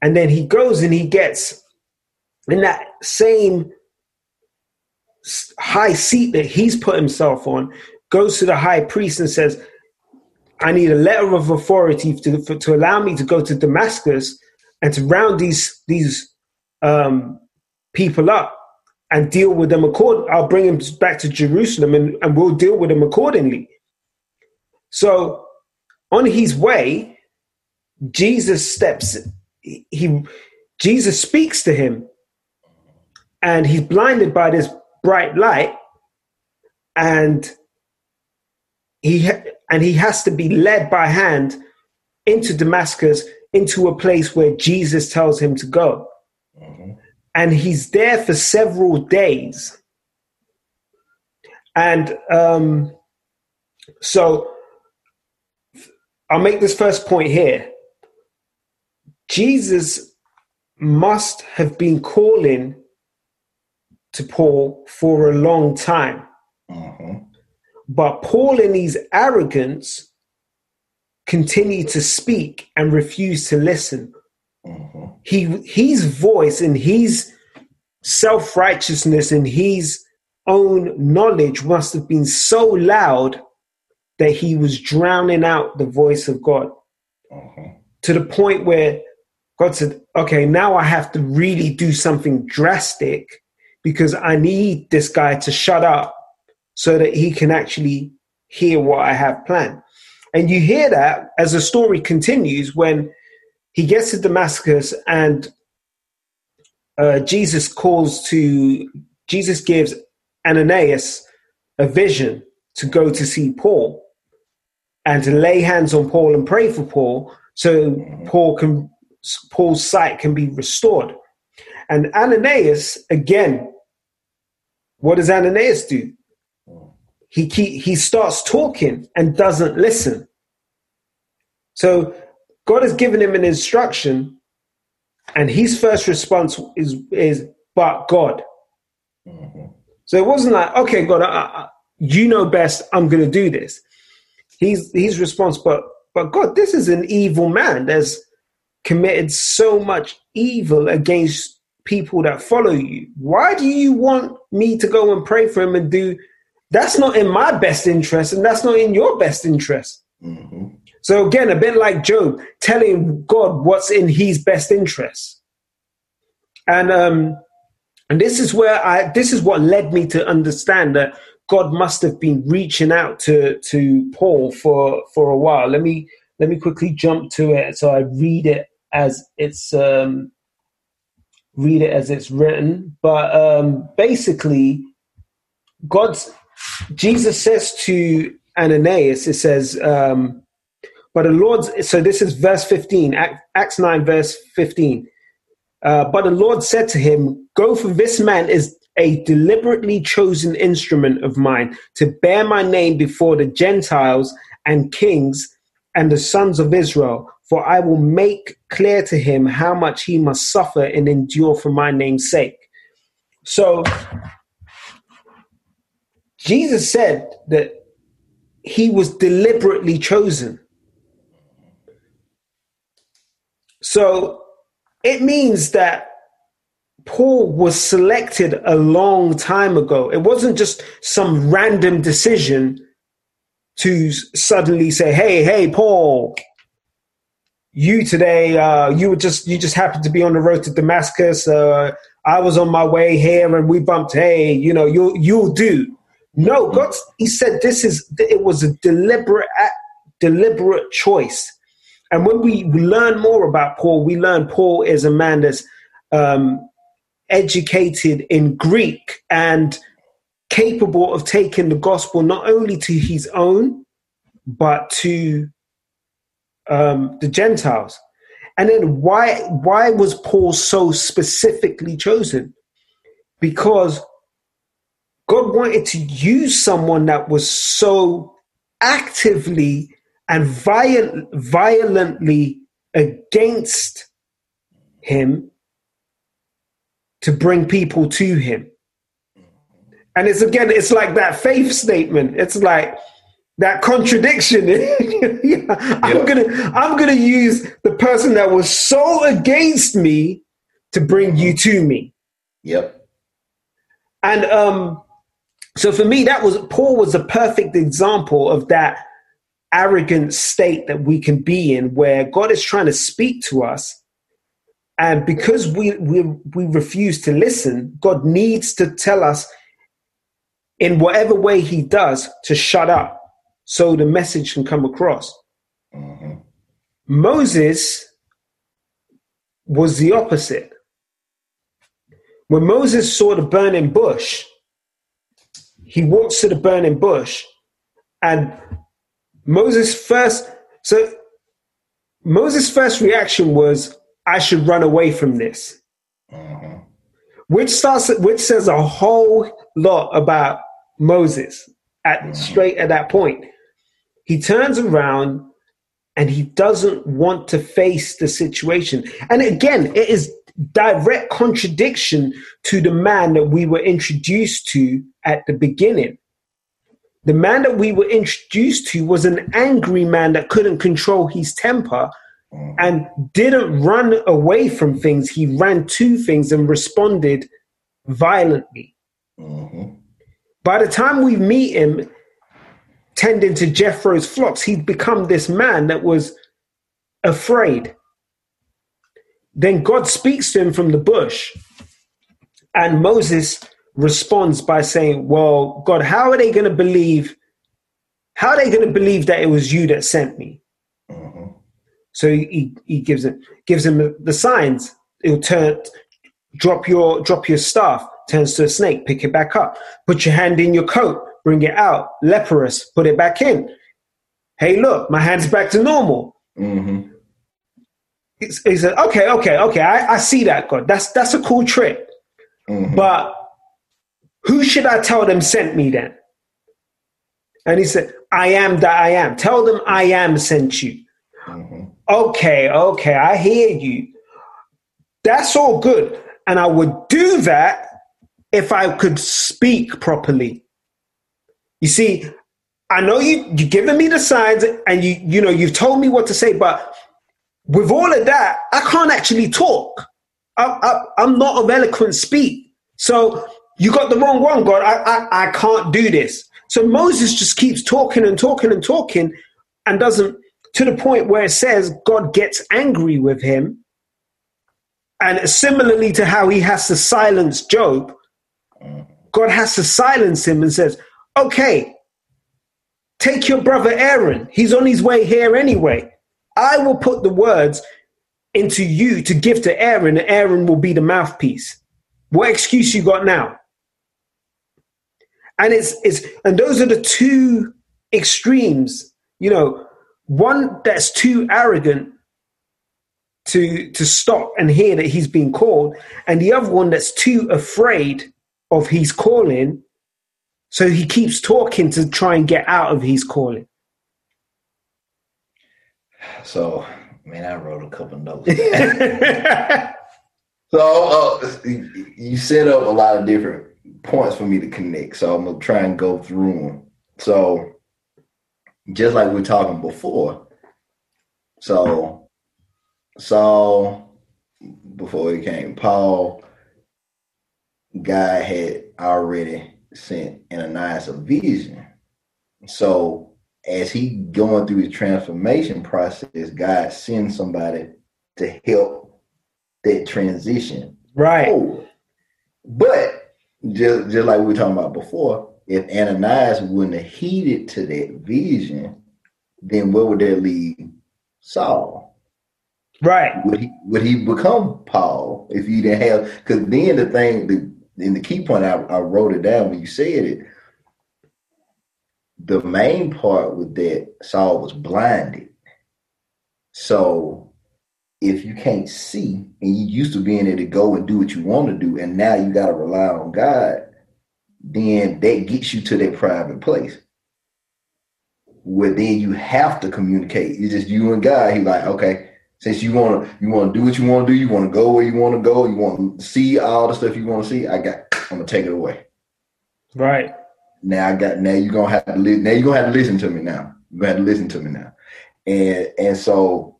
And then he goes and he gets in that same high seat that he's put himself on, goes to the high priest and says, I need a letter of authority to, for, to allow me to go to Damascus and to round these, these um, people up and deal with them according. I'll bring them back to Jerusalem and, and we'll deal with them accordingly. So on his way, Jesus steps. He Jesus speaks to him, and he's blinded by this bright light, and he and he has to be led by hand into Damascus, into a place where Jesus tells him to go and he's there for several days. And um, so I'll make this first point here. Jesus must have been calling to Paul for a long time. Uh-huh. But Paul, in his arrogance, continued to speak and refused to listen Mm-hmm. He his voice and his self righteousness and his own knowledge must have been so loud that he was drowning out the voice of God mm-hmm. to the point where God said, "Okay, now I have to really do something drastic because I need this guy to shut up so that he can actually hear what I have planned." And you hear that as the story continues when he gets to Damascus and uh, Jesus calls to, Jesus gives Ananias a vision to go to see Paul and to lay hands on Paul and pray for Paul so Paul can, Paul's sight can be restored. And Ananias, again, what does Ananias do? He, he, he starts talking and doesn't listen. So God has given him an instruction, and his first response is is but God. Mm-hmm. So it wasn't like, okay, God, I, I, you know best. I'm going to do this. He's his response, but but God, this is an evil man. There's committed so much evil against people that follow you. Why do you want me to go and pray for him and do? That's not in my best interest, and that's not in your best interest. Mm-hmm. So again, a bit like Job, telling God what's in his best interest. And um, and this is where I this is what led me to understand that God must have been reaching out to to Paul for for a while. Let me let me quickly jump to it so I read it as it's um, read it as it's written. But um, basically, God's Jesus says to Ananias, it says, um, but the Lord, so this is verse 15, Acts 9, verse 15. Uh, but the Lord said to him, Go for this man is a deliberately chosen instrument of mine to bear my name before the Gentiles and kings and the sons of Israel. For I will make clear to him how much he must suffer and endure for my name's sake. So Jesus said that he was deliberately chosen. So it means that Paul was selected a long time ago. It wasn't just some random decision to suddenly say, "Hey, hey, Paul, you today, uh, you were just you just happened to be on the road to Damascus. Uh, I was on my way here, and we bumped. Hey, you know, you'll you'll do." No, God, He said this is it was a deliberate deliberate choice and when we learn more about Paul, we learn Paul is a man that's um, educated in Greek and capable of taking the gospel not only to his own, but to um, the Gentiles. And then why why was Paul so specifically chosen? Because God wanted to use someone that was so actively and violent, violently against him to bring people to him. And it's again, it's like that faith statement. It's like that contradiction. yeah, I'm gonna I'm gonna use the person that was so against me to bring you to me. Yep. And um so for me, that was Paul was a perfect example of that arrogant state that we can be in where God is trying to speak to us. And because we, we, we refuse to listen, God needs to tell us in whatever way he does to shut up so the message can come across. Mm-hmm. Moses was the opposite. When Moses saw the burning bush, he walks to the burning bush and Moses first so Moses' first reaction was, I should run away from this. Mm-hmm. Which starts which says a whole lot about Moses at mm-hmm. straight at that point. He turns around and he doesn't want to face the situation. And again, it is direct contradiction to the man that we were introduced to at the beginning. The man that we were introduced to was an angry man that couldn't control his temper and didn't run away from things. He ran to things and responded violently. Mm-hmm. By the time we meet him tending to Jethro's flocks, he'd become this man that was afraid. Then God speaks to him from the bush, and Moses responds by saying, Well, God, how are they going to believe? How are they going to believe that it was you that sent me? Mm-hmm. So he, he gives it gives him the signs. He'll turn drop your drop your staff, turns to a snake, pick it back up, put your hand in your coat, bring it out, leprous, put it back in. Hey, look, my hand's back to normal. Mm-hmm. He said, okay, okay, okay, I, I see that, God. That's that's a cool trick. Mm-hmm. But who should I tell them sent me then? And he said, I am that I am. Tell them I am sent you. Mm-hmm. Okay, okay, I hear you. That's all good. And I would do that if I could speak properly. You see, I know you you've given me the signs and you you know you've told me what to say, but with all of that, I can't actually talk. I, I'm not of eloquent speak. So you got the wrong one, God. I, I, I can't do this. So Moses just keeps talking and talking and talking and doesn't, to the point where it says God gets angry with him. And similarly to how he has to silence Job, God has to silence him and says, okay, take your brother Aaron. He's on his way here anyway. I will put the words into you to give to Aaron, and Aaron will be the mouthpiece. What excuse you got now? and it's it's and those are the two extremes you know one that's too arrogant to to stop and hear that he's being called and the other one that's too afraid of his calling so he keeps talking to try and get out of his calling so man i wrote a couple notes so uh, you set up a lot of different points for me to connect. So I'm gonna try and go through them. So just like we were talking before. So Saul, before he came, Paul, God had already sent Ananias a vision. So as he going through his transformation process, God sends somebody to help that transition. Right. Forward. But just just like we were talking about before, if Ananias wouldn't have heeded to that vision, then where would that leave Saul? Right. Would he would he become Paul if he didn't have? Because then the thing, the in the key point, I, I wrote it down when you said it. The main part with that Saul was blinded. So if you can't see and you used to being able to go and do what you want to do, and now you got to rely on God, then that gets you to that private place where then you have to communicate. It's just you and God. He's like, okay, since you want to, you want to do what you want to do. You want to go where you want to go. You want to see all the stuff you want to see. I got. I'm gonna take it away. Right. Now I got. Now you're gonna have to. Li- now you're gonna have to listen to me. Now you're gonna have to listen to me now. And and so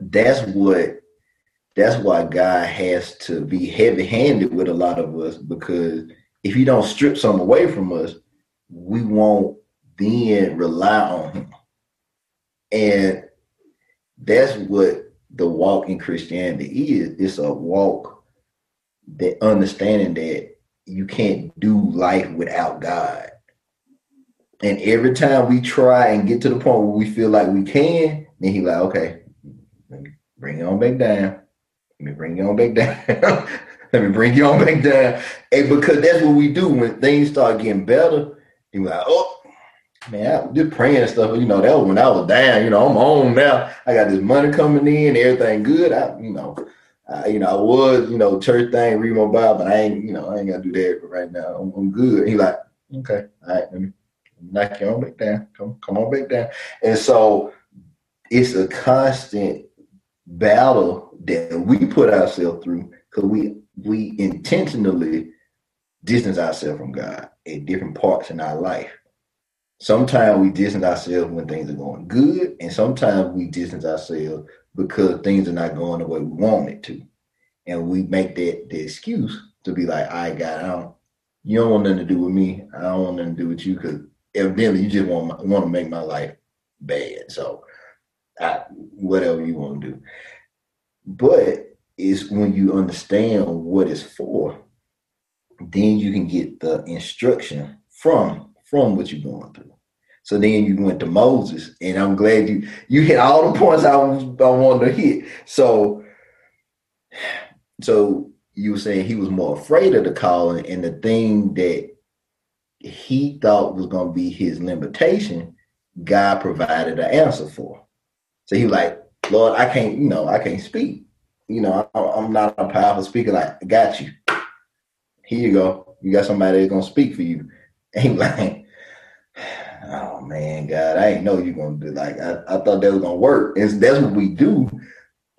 that's what. That's why God has to be heavy handed with a lot of us because if He don't strip some away from us, we won't then rely on Him. And that's what the walk in Christianity is. It's a walk that understanding that you can't do life without God. And every time we try and get to the point where we feel like we can, then he like, okay, bring you on back down. Let me bring you on back down. let me bring you on back down. And because that's what we do when things start getting better, he like, oh, man, I just praying and stuff. You know, that was when I was down. You know, I'm on now. I got this money coming in, everything good. I, you know, I, you know, I was, you know, church thing, read my Bible, but I ain't, you know, I ain't gotta do that right now. I'm, I'm good. He like, okay, all right, let me knock you on back down. Come, come on back down. And so it's a constant battle that we put ourselves through because we we intentionally distance ourselves from God at different parts in our life sometimes we distance ourselves when things are going good, and sometimes we distance ourselves because things are not going the way we want it to. And we make that the excuse to be like, I got out. You don't want nothing to do with me. I don't want nothing to do with you because evidently you just want want to make my life bad. So I, whatever you want to do. But it's when you understand what it's for, then you can get the instruction from from what you're going through. So then you went to Moses, and I'm glad you you hit all the points I was I wanted to hit. So, so you were saying he was more afraid of the calling, and the thing that he thought was going to be his limitation, God provided an answer for. So he was like, Lord, I can't, you know, I can't speak. You know, I'm not a powerful speaker. Like, I got you. Here you go. You got somebody that's gonna speak for you. And like, oh man, God, I ain't know you gonna do like I, I thought that was gonna work. And that's what we do.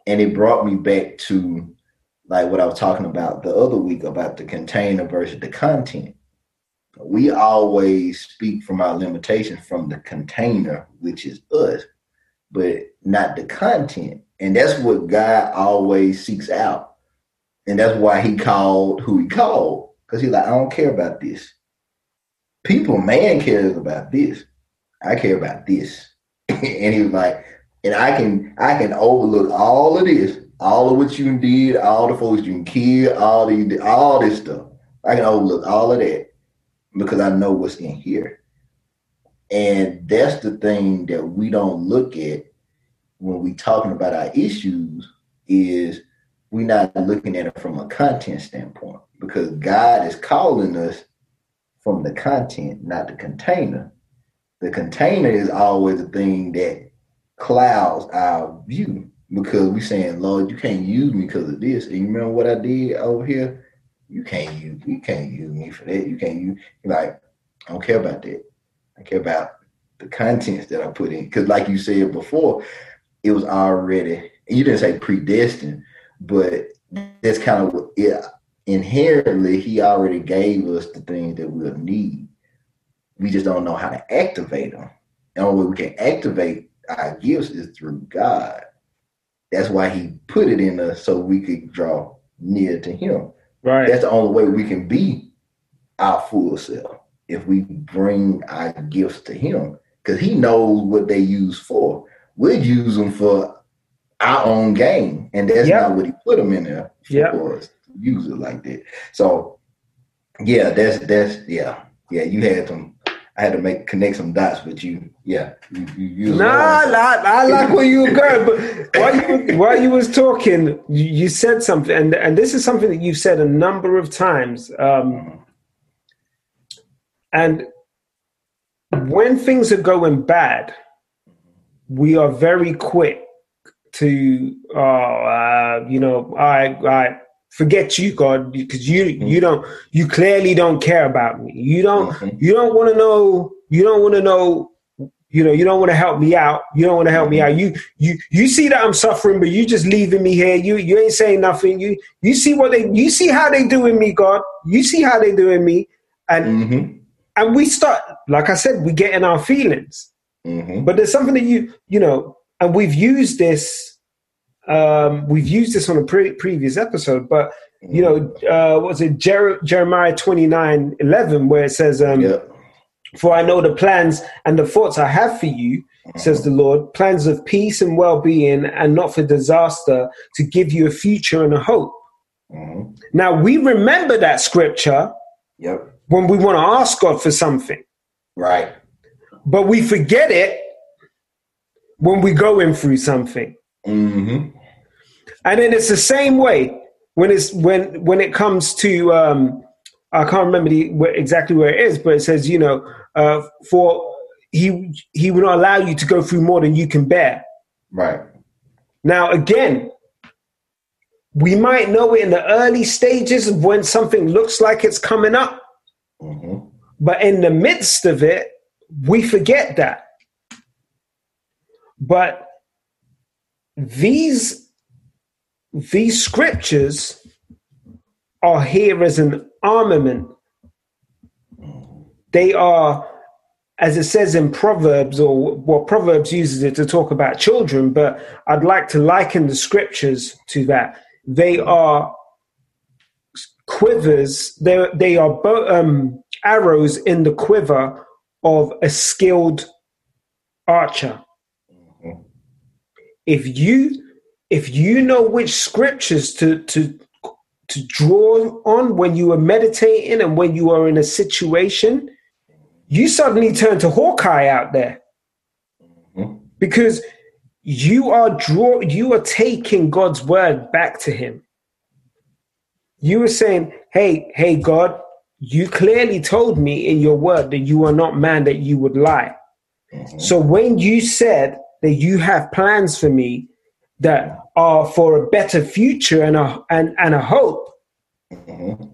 And it brought me back to like what I was talking about the other week about the container versus the content. We always speak from our limitations from the container, which is us, but not the content. And that's what God always seeks out. And that's why he called who he called. Because he's like, I don't care about this people, man cares about this. I care about this. and he was like, and I can I can overlook all of this, all of what you did, all the folks you can kill, all the all this stuff. I can overlook all of that because I know what's in here. And that's the thing that we don't look at when we talking about our issues is we're not looking at it from a content standpoint because God is calling us from the content, not the container. The container is always the thing that clouds our view because we saying, Lord, you can't use me because of this. And you remember what I did over here? You can't use you can't use me for that. You can't use like I don't care about that. I care about the contents that I put in. Because like you said before, it was already you didn't say predestined, but that's kind of what it inherently he already gave us the things that we'll need. We just don't know how to activate them. The only way we can activate our gifts is through God. That's why he put it in us so we could draw near to him. Right. That's the only way we can be our full self if we bring our gifts to him because he knows what they use for. We'll use them for our own gain, and that's yep. not what he put them in there for yep. us use it like that. So yeah, that's that's yeah. Yeah, you had some I had to make connect some dots, with you, yeah, you, you, you nah, I, I like where you were going, but while you while you was talking, you, you, said something, and and this is something that you've said a number of times, um, and when things are going bad, we are very quick to, oh, uh, you know, I, I forget you, God, because you, mm-hmm. you don't, you clearly don't care about me. You don't, mm-hmm. you don't want to know, you don't want to know you know you don't want to help me out you don't want to help me out you you you see that i'm suffering but you just leaving me here you you ain't saying nothing you you see what they you see how they doing me god you see how they doing me and mm-hmm. and we start like i said we get in our feelings mm-hmm. but there's something that you you know and we've used this um, we've used this on a pre- previous episode, but you know, uh, was it Jer- Jeremiah 29 11, where it says, um, yeah. For I know the plans and the thoughts I have for you, says the Lord, plans of peace and well being, and not for disaster, to give you a future and a hope. Mm-hmm. Now, we remember that scripture yep. when we want to ask God for something. Right. But we forget it when we're going through something. Mm-hmm. And then it's the same way when it's when when it comes to um, I can't remember the, where, exactly where it is, but it says you know uh, for he he will not allow you to go through more than you can bear. Right. Now again, we might know it in the early stages of when something looks like it's coming up, mm-hmm. but in the midst of it, we forget that. But these these scriptures are here as an armament. They are, as it says in Proverbs, or well, Proverbs uses it to talk about children, but I'd like to liken the scriptures to that. They are quivers, they they are bo- um, arrows in the quiver of a skilled archer if you if you know which scriptures to to to draw on when you are meditating and when you are in a situation, you suddenly turn to Hawkeye out there mm-hmm. because you are draw you are taking God's word back to Him. You are saying, "Hey, hey, God, you clearly told me in your word that you are not man that you would lie." Mm-hmm. So when you said that you have plans for me that are for a better future and a and, and a hope. Mm-hmm.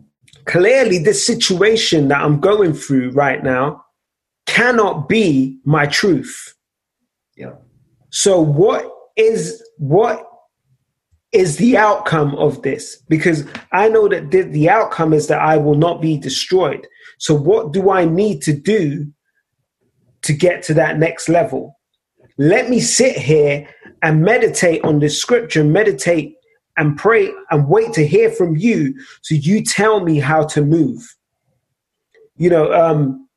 Clearly, this situation that I'm going through right now cannot be my truth. Yeah. So what is what is the outcome of this? Because I know that the, the outcome is that I will not be destroyed. So what do I need to do to get to that next level? Let me sit here and meditate on this scripture, meditate and pray and wait to hear from you so you tell me how to move. You know, um,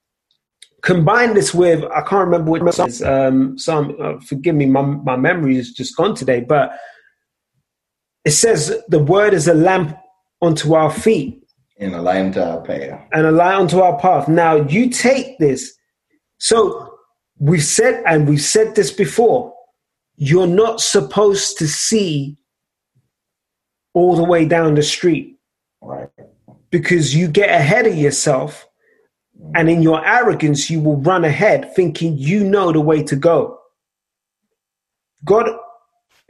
combine this with, I can't remember which song, um, some, uh, forgive me, my, my memory is just gone today, but it says the word is a lamp unto our feet. And a light unto our path. And a light unto our path. Now you take this. So we've said, and we've said this before, you're not supposed to see all the way down the street. Right. Because you get ahead of yourself, and in your arrogance, you will run ahead thinking you know the way to go. God,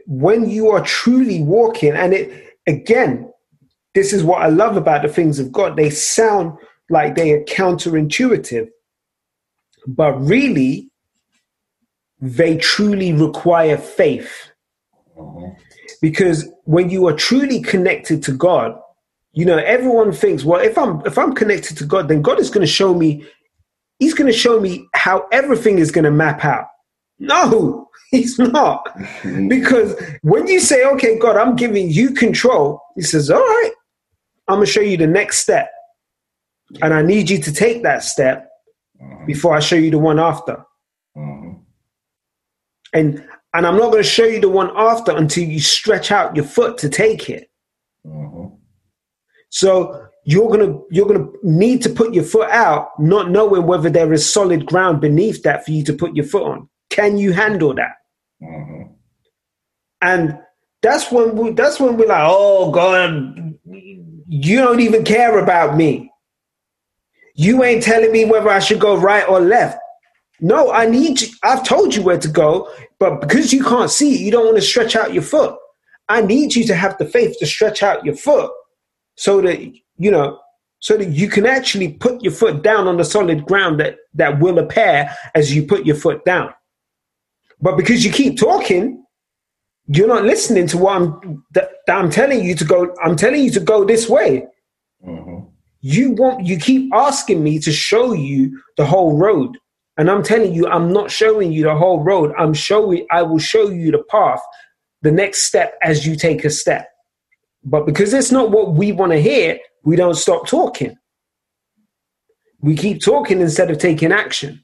when you are truly walking, and it again, this is what I love about the things of God, they sound like they are counterintuitive, but really, they truly require faith. Mm-hmm. Because when you are truly connected to God, you know, everyone thinks, well, if I'm if I'm connected to God, then God is going to show me, He's going to show me how everything is going to map out. No, He's not. Because when you say, okay, God, I'm giving you control, He says, all right, I'm going to show you the next step. And I need you to take that step mm-hmm. before I show you the one after. And and I'm not going to show you the one after until you stretch out your foot to take it. Mm-hmm. So you're gonna you're gonna need to put your foot out, not knowing whether there is solid ground beneath that for you to put your foot on. Can you handle that? Mm-hmm. And that's when we that's when we're like, oh God, you don't even care about me. You ain't telling me whether I should go right or left. No, I need you. I've told you where to go, but because you can't see you don't want to stretch out your foot. I need you to have the faith to stretch out your foot so that you know so that you can actually put your foot down on the solid ground that that will appear as you put your foot down. But because you keep talking, you're not listening to what I'm that, that I'm telling you to go. I'm telling you to go this way. Mm-hmm. You want you keep asking me to show you the whole road. And I'm telling you, I'm not showing you the whole road. I'm showing I will show you the path, the next step as you take a step. But because it's not what we want to hear, we don't stop talking. We keep talking instead of taking action.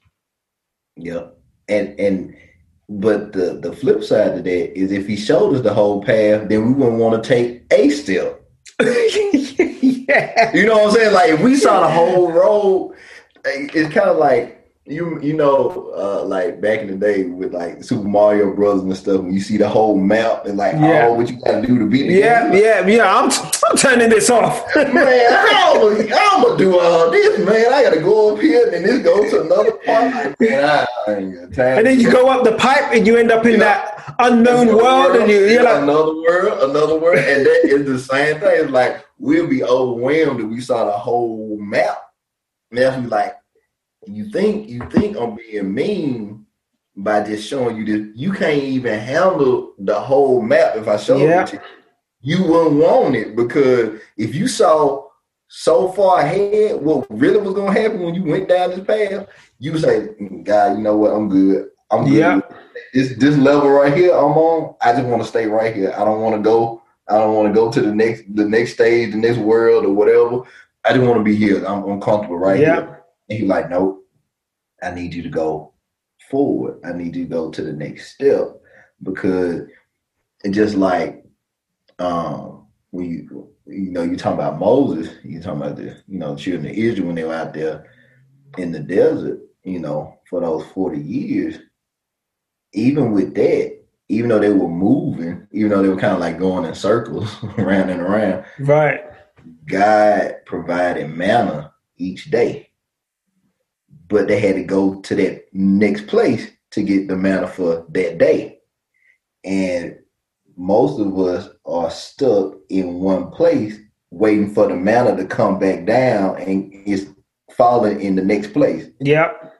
Yeah. And and but the the flip side of that is if he showed us the whole path, then we wouldn't want to take a step. yeah. You know what I'm saying? Like if we saw the whole road, eh, it's kind of like you you know, uh, like back in the day with like Super Mario Brothers and stuff, when you see the whole map and like Yeah. oh, what you gotta do to beat the Yeah, game. yeah, yeah. I'm, I'm turning this off. Man, I'm gonna do all this, man? I gotta go up here and then this go to another part. Man, I, I ain't got time. and then you go up the pipe and you end up in that unknown world and you, you're like, another world, another world, and that is the same thing. It's like we'll be overwhelmed if we saw the whole map. And that's we like, you think you think I'm being mean by just showing you this. You can't even handle the whole map if I show Yeah. it to you. You wouldn't want it because if you saw so far ahead what really was gonna happen when you went down this path, you would say, "Mm, God, you know what? I'm good. I'm good. Yeah. This this level right here I'm on, I just want to stay right here. I don't want to go. I don't want to go to the next the next stage, the next world or whatever. I just want to be here. I'm, I'm comfortable right Yeah. here. And he's like, nope. I need you to go forward. I need you to go to the next step because it just like um when you you know you talking about Moses, you talking about the you know the children of Israel when they were out there in the desert, you know, for those forty years. Even with that, even though they were moving, even though they were kind of like going in circles around and around, right. God provided manna each day. But they had to go to that next place to get the manna for that day. And most of us are stuck in one place waiting for the manna to come back down and it's falling in the next place. Yep.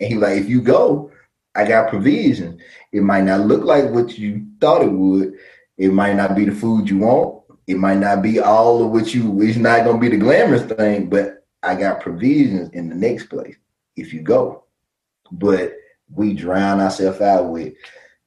And he like, if you go, I got provisions. It might not look like what you thought it would. It might not be the food you want. It might not be all of what you. It's not gonna be the glamorous thing, but I got provisions in the next place if you go. But we drown ourselves out with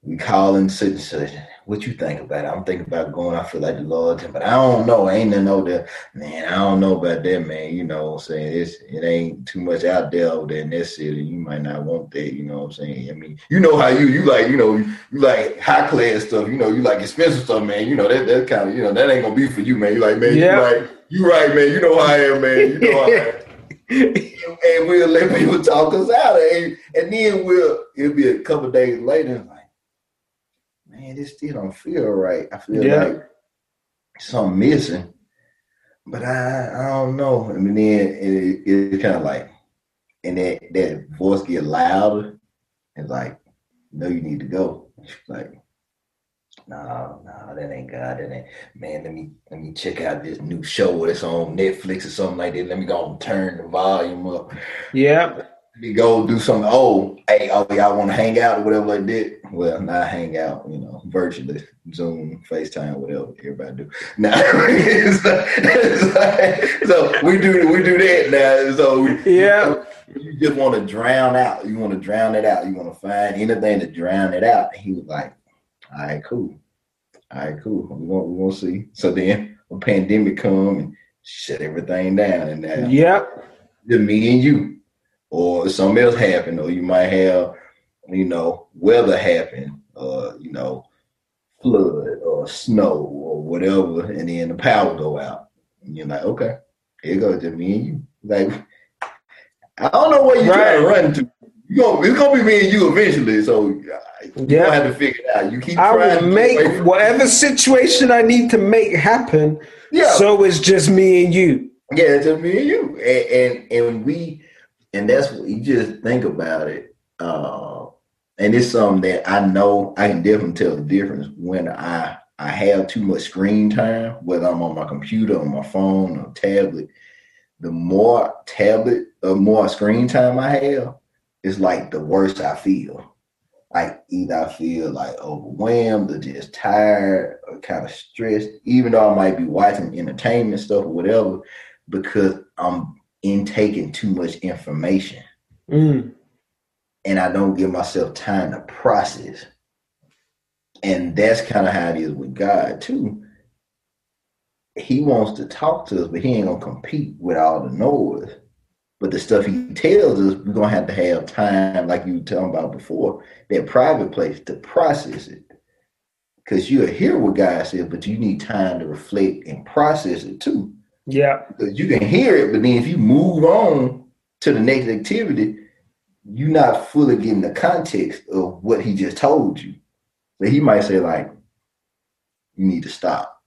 we calling such and such. What you think about it? I'm thinking about going. I feel like the Lord, but I don't know. Ain't nothing over there, man. I don't know about that, man. You know what I'm saying? It's it ain't too much out there over there in this city. You might not want that. You know what I'm saying? I mean, you know how you you like you know you like high class stuff. You know you like expensive stuff, man. You know that that kind of you know that ain't gonna be for you, man. You like man. Yeah. You like you right, man. You know how I am, man. You know how I am and we'll let people talk us out, and, and then we'll it'll be a couple days later, like, man, this still don't feel right. I feel Yeah. like something missing, but I I don't know. I mean, then it, it's kind of like, and that that voice get louder, and like, no, you need to go. Like, no, no, that ain't God. That ain't man. Let me let me check out this new show that's on Netflix or something like that. Let me go and turn the volume up. Yep. Let me go do something. Oh, hey, oh, y'all want to hang out or whatever like that? Well, not hang out, you know, virtually, Zoom, FaceTime, whatever everybody do. Now, so, so we do we do that now. So we, Yeah. you just want to drown out. You want to drown it out. You want to find anything to drown it out. And he was like, all right, cool. All right, cool. We're gonna, we're gonna see. So then a pandemic come and shut everything down. And now Yep. just me and you. Or something else happen, or you might have, you know, weather happen, or you know, flood or snow or whatever, and then the power go out. And you're like, okay, Here goes just me and you. Like I don't know where you right. trying to run to. You gonna, it's gonna be me and you eventually. So you yeah. gonna have to figure it out. You keep. I will make whatever situation I need to make happen. Yeah. So it's just me and you. Yeah, it's just me and you, and and, and we, and that's what you just think about it. Uh, and it's something that I know I can definitely tell the difference when I I have too much screen time, whether I'm on my computer, on my phone, or tablet. The more tablet, or more screen time I have, it's like the worse I feel. Like either I feel like overwhelmed or just tired or kind of stressed, even though I might be watching entertainment stuff or whatever, because I'm intaking too much information. Mm. And I don't give myself time to process. And that's kind of how it is with God too. He wants to talk to us, but he ain't gonna compete with all the noise. But the stuff he tells us, we're gonna have to have time, like you were talking about before, that private place to process it. Because you'll hear what God said, but you need time to reflect and process it too. Yeah. Because you can hear it, but then if you move on to the next activity, you're not fully getting the context of what he just told you. So he might say, like, you need to stop.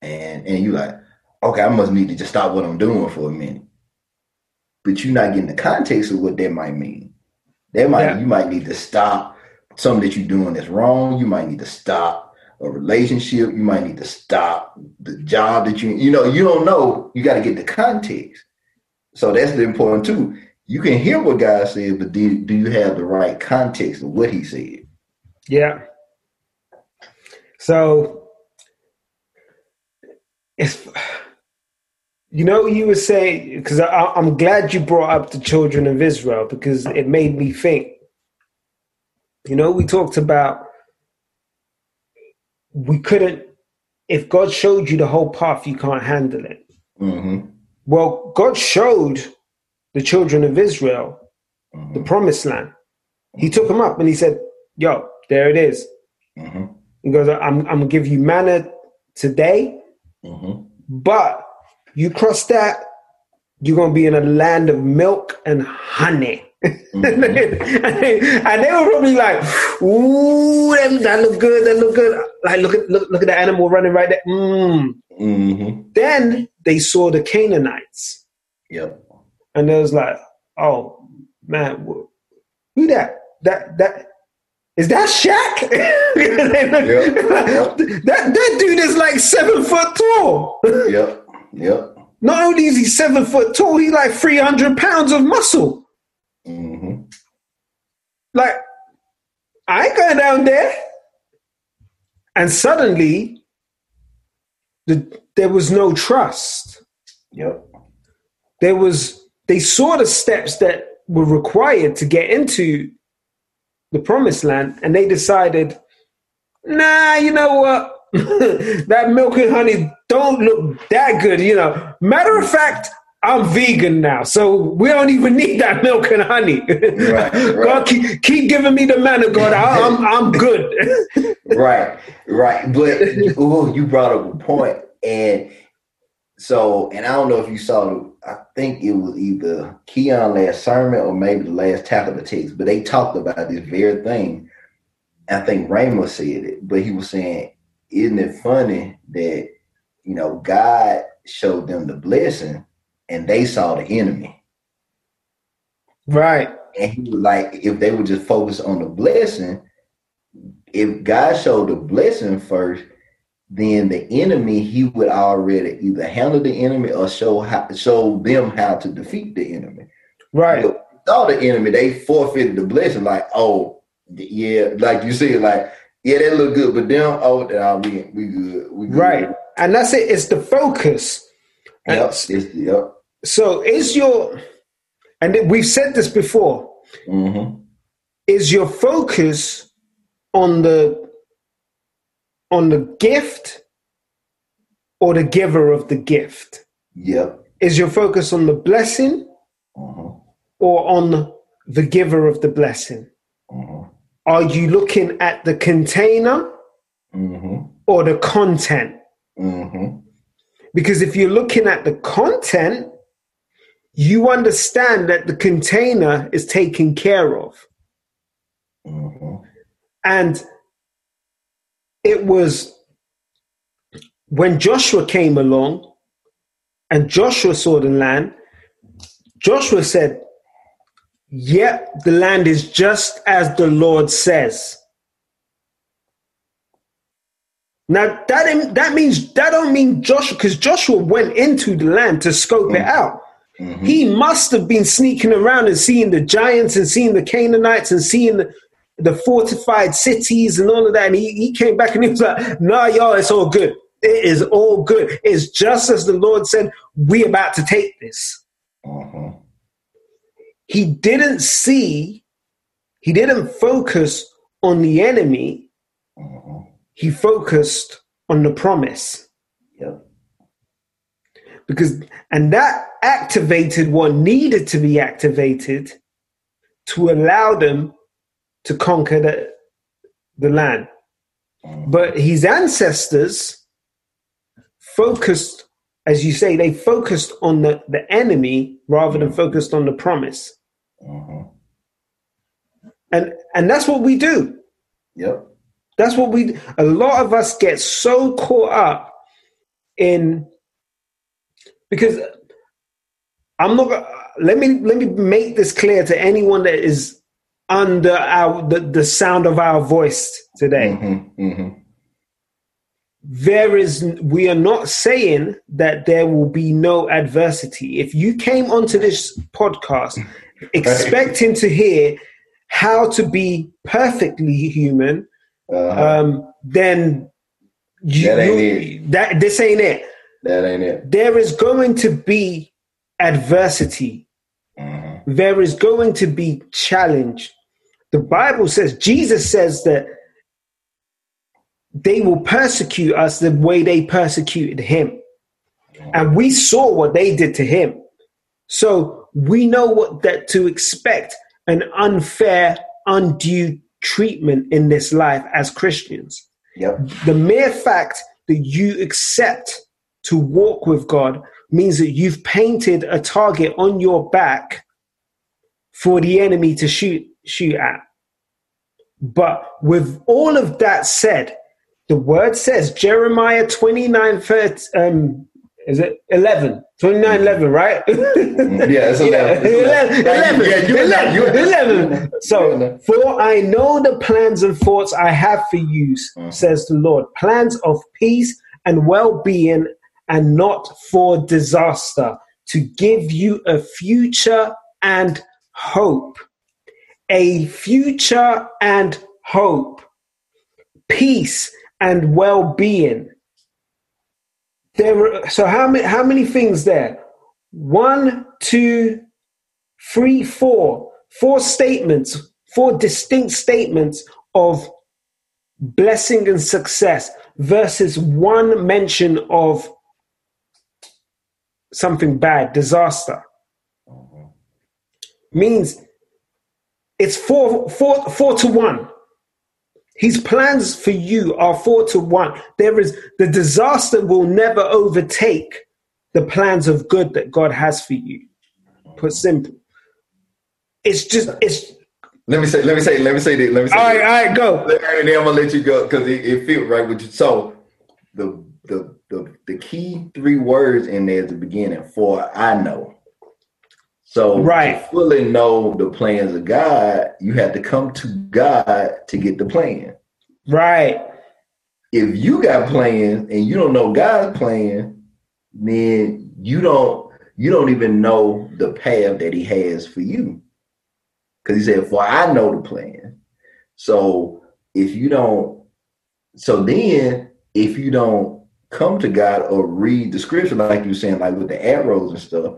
And and you like, okay, I must need to just stop what I'm doing for a minute but you're not getting the context of what that might mean. That might yeah. you might need to stop something that you're doing that's wrong. You might need to stop a relationship. You might need to stop the job that you you know you don't know. You got to get the context. So that's the important too. You can hear what God said, but do, do you have the right context of what He said? Yeah. So it's you know, you were saying because I'm glad you brought up the children of Israel because it made me think. You know, we talked about we couldn't. If God showed you the whole path, you can't handle it. Mm-hmm. Well, God showed the children of Israel mm-hmm. the promised land. He took them up and he said, "Yo, there it is. Mm-hmm. He goes, "I'm I'm gonna give you manna today, mm-hmm. but." You cross that, you're gonna be in a land of milk and honey. Mm-hmm. and they were probably like, "Ooh, that, that look good. That look good. Like, look at look, look at the animal running right there." Mm. Mm-hmm. Then they saw the Canaanites. Yep. And they was like, "Oh man, who that? That that is that Shaq? yep. Yep. That that dude is like seven foot tall. yep. Yep. Not only is he seven foot tall, he like 300 pounds of muscle. Mm-hmm. Like, I ain't going down there. And suddenly, the, there was no trust. Yep. There was, they saw the steps that were required to get into the promised land, and they decided, nah, you know what? that milk and honey don't look that good, you know. Matter of fact, I'm vegan now, so we don't even need that milk and honey. Right, right. God, keep, keep, giving me the manna, God. I, am I'm, I'm good. right, right. But ooh, you brought up a point, and so, and I don't know if you saw. I think it was either Keon last sermon or maybe the last of the text, but they talked about this very thing. I think Ramos said it, but he was saying isn't it funny that you know God showed them the blessing and they saw the enemy? Right. And he was like, if they would just focus on the blessing, if God showed the blessing first, then the enemy he would already either handle the enemy or show how show them how to defeat the enemy. Right. saw the enemy, they forfeited the blessing. Like, oh, yeah, like you said, like yeah, they look good, but them, oh, nah, we we good, we good. Right, and that's it. It's the focus. Yep, it's, yep. So is your, and we've said this before. Mm-hmm. Is your focus on the on the gift or the giver of the gift? Yep. Is your focus on the blessing mm-hmm. or on the giver of the blessing? Mm-hmm. Are you looking at the container mm-hmm. or the content? Mm-hmm. Because if you're looking at the content, you understand that the container is taken care of. Mhm. And it was when Joshua came along and Joshua saw the land, Joshua said, Yep, the land is just as the Lord says. Now that that means that don't mean Joshua because Joshua went into the land to scope it out. Mhm. He must have been sneaking around and seeing the giants and seeing the Canaanites and seeing the, the fortified cities and all of that. And he, he came back and he was like, nah, y'all, it's all good. It is all good. It's just as the Lord said, we about to take this. Mhm. He didn't see, he didn't focus on the enemy. Mhm. He focused on the promise. Yep. because and that activated what needed to be activated to allow them to conquer the, the land Mhm. but his ancestors focused as you say they focused on the, the enemy rather than focused on the promise Mhm. and and that's what we do Yep. That's what we. A lot of us get so caught up in because I'm not. Let me let me make this clear to anyone that is under our the, the sound of our voice today. Mhm. Mhm. There is. We are not saying that there will be no adversity. If you came onto this podcast expecting to hear how to be perfectly human, Uh-huh. um, then you, That ain't you- that this ain't it. that ain't it. There is going to be adversity. Mhm. There is going to be challenge. The Bible says, Jesus says that they will persecute us the way they persecuted him. Oh. And we saw what they did to him. So we know what that to expect an unfair, undue treatment in this life as Christians. Yep. the mere fact that you accept to walk with God means that you've painted a target on your back for the enemy to shoot shoot at. But with all of that said, the word says Jeremiah 29 30, um is it 11 29 11 right Yeah, it's 11. 11, 11. 11, Yeah, you- 11, you- 11. So, for I know the plans and thoughts I have for you, Mhm. says the Lord plans of peace and well being, and not for disaster, to give you a future and hope. A future and hope. Peace and well being. There, are- so how many how many things there? One, two, three, four, four statements, four distinct statements of blessing and success versus one mention of something bad, disaster. Mm-hmm. Means it's four, four, four to one. His plans for you are four to one. There is the disaster will never overtake the plans of good that God has for you. Put simple. It's just it's Let me say. Let me say. Let me say this. Let me say. all right, this. all right, go. Let- And then I'm gonna let you go because it, it feels right with you. So the the the the key three words in there at the beginning for I know. So Right. to fully know the plans of God, you have to come to God to get the plan. Right. If you got plans and you don't know God's plan, then you don't you don't even know the path that He has for you. Because He said, "For I know the plan." So if you don't, so then if you don't come to God or read the scripture, like you were saying, like with the arrows and stuff,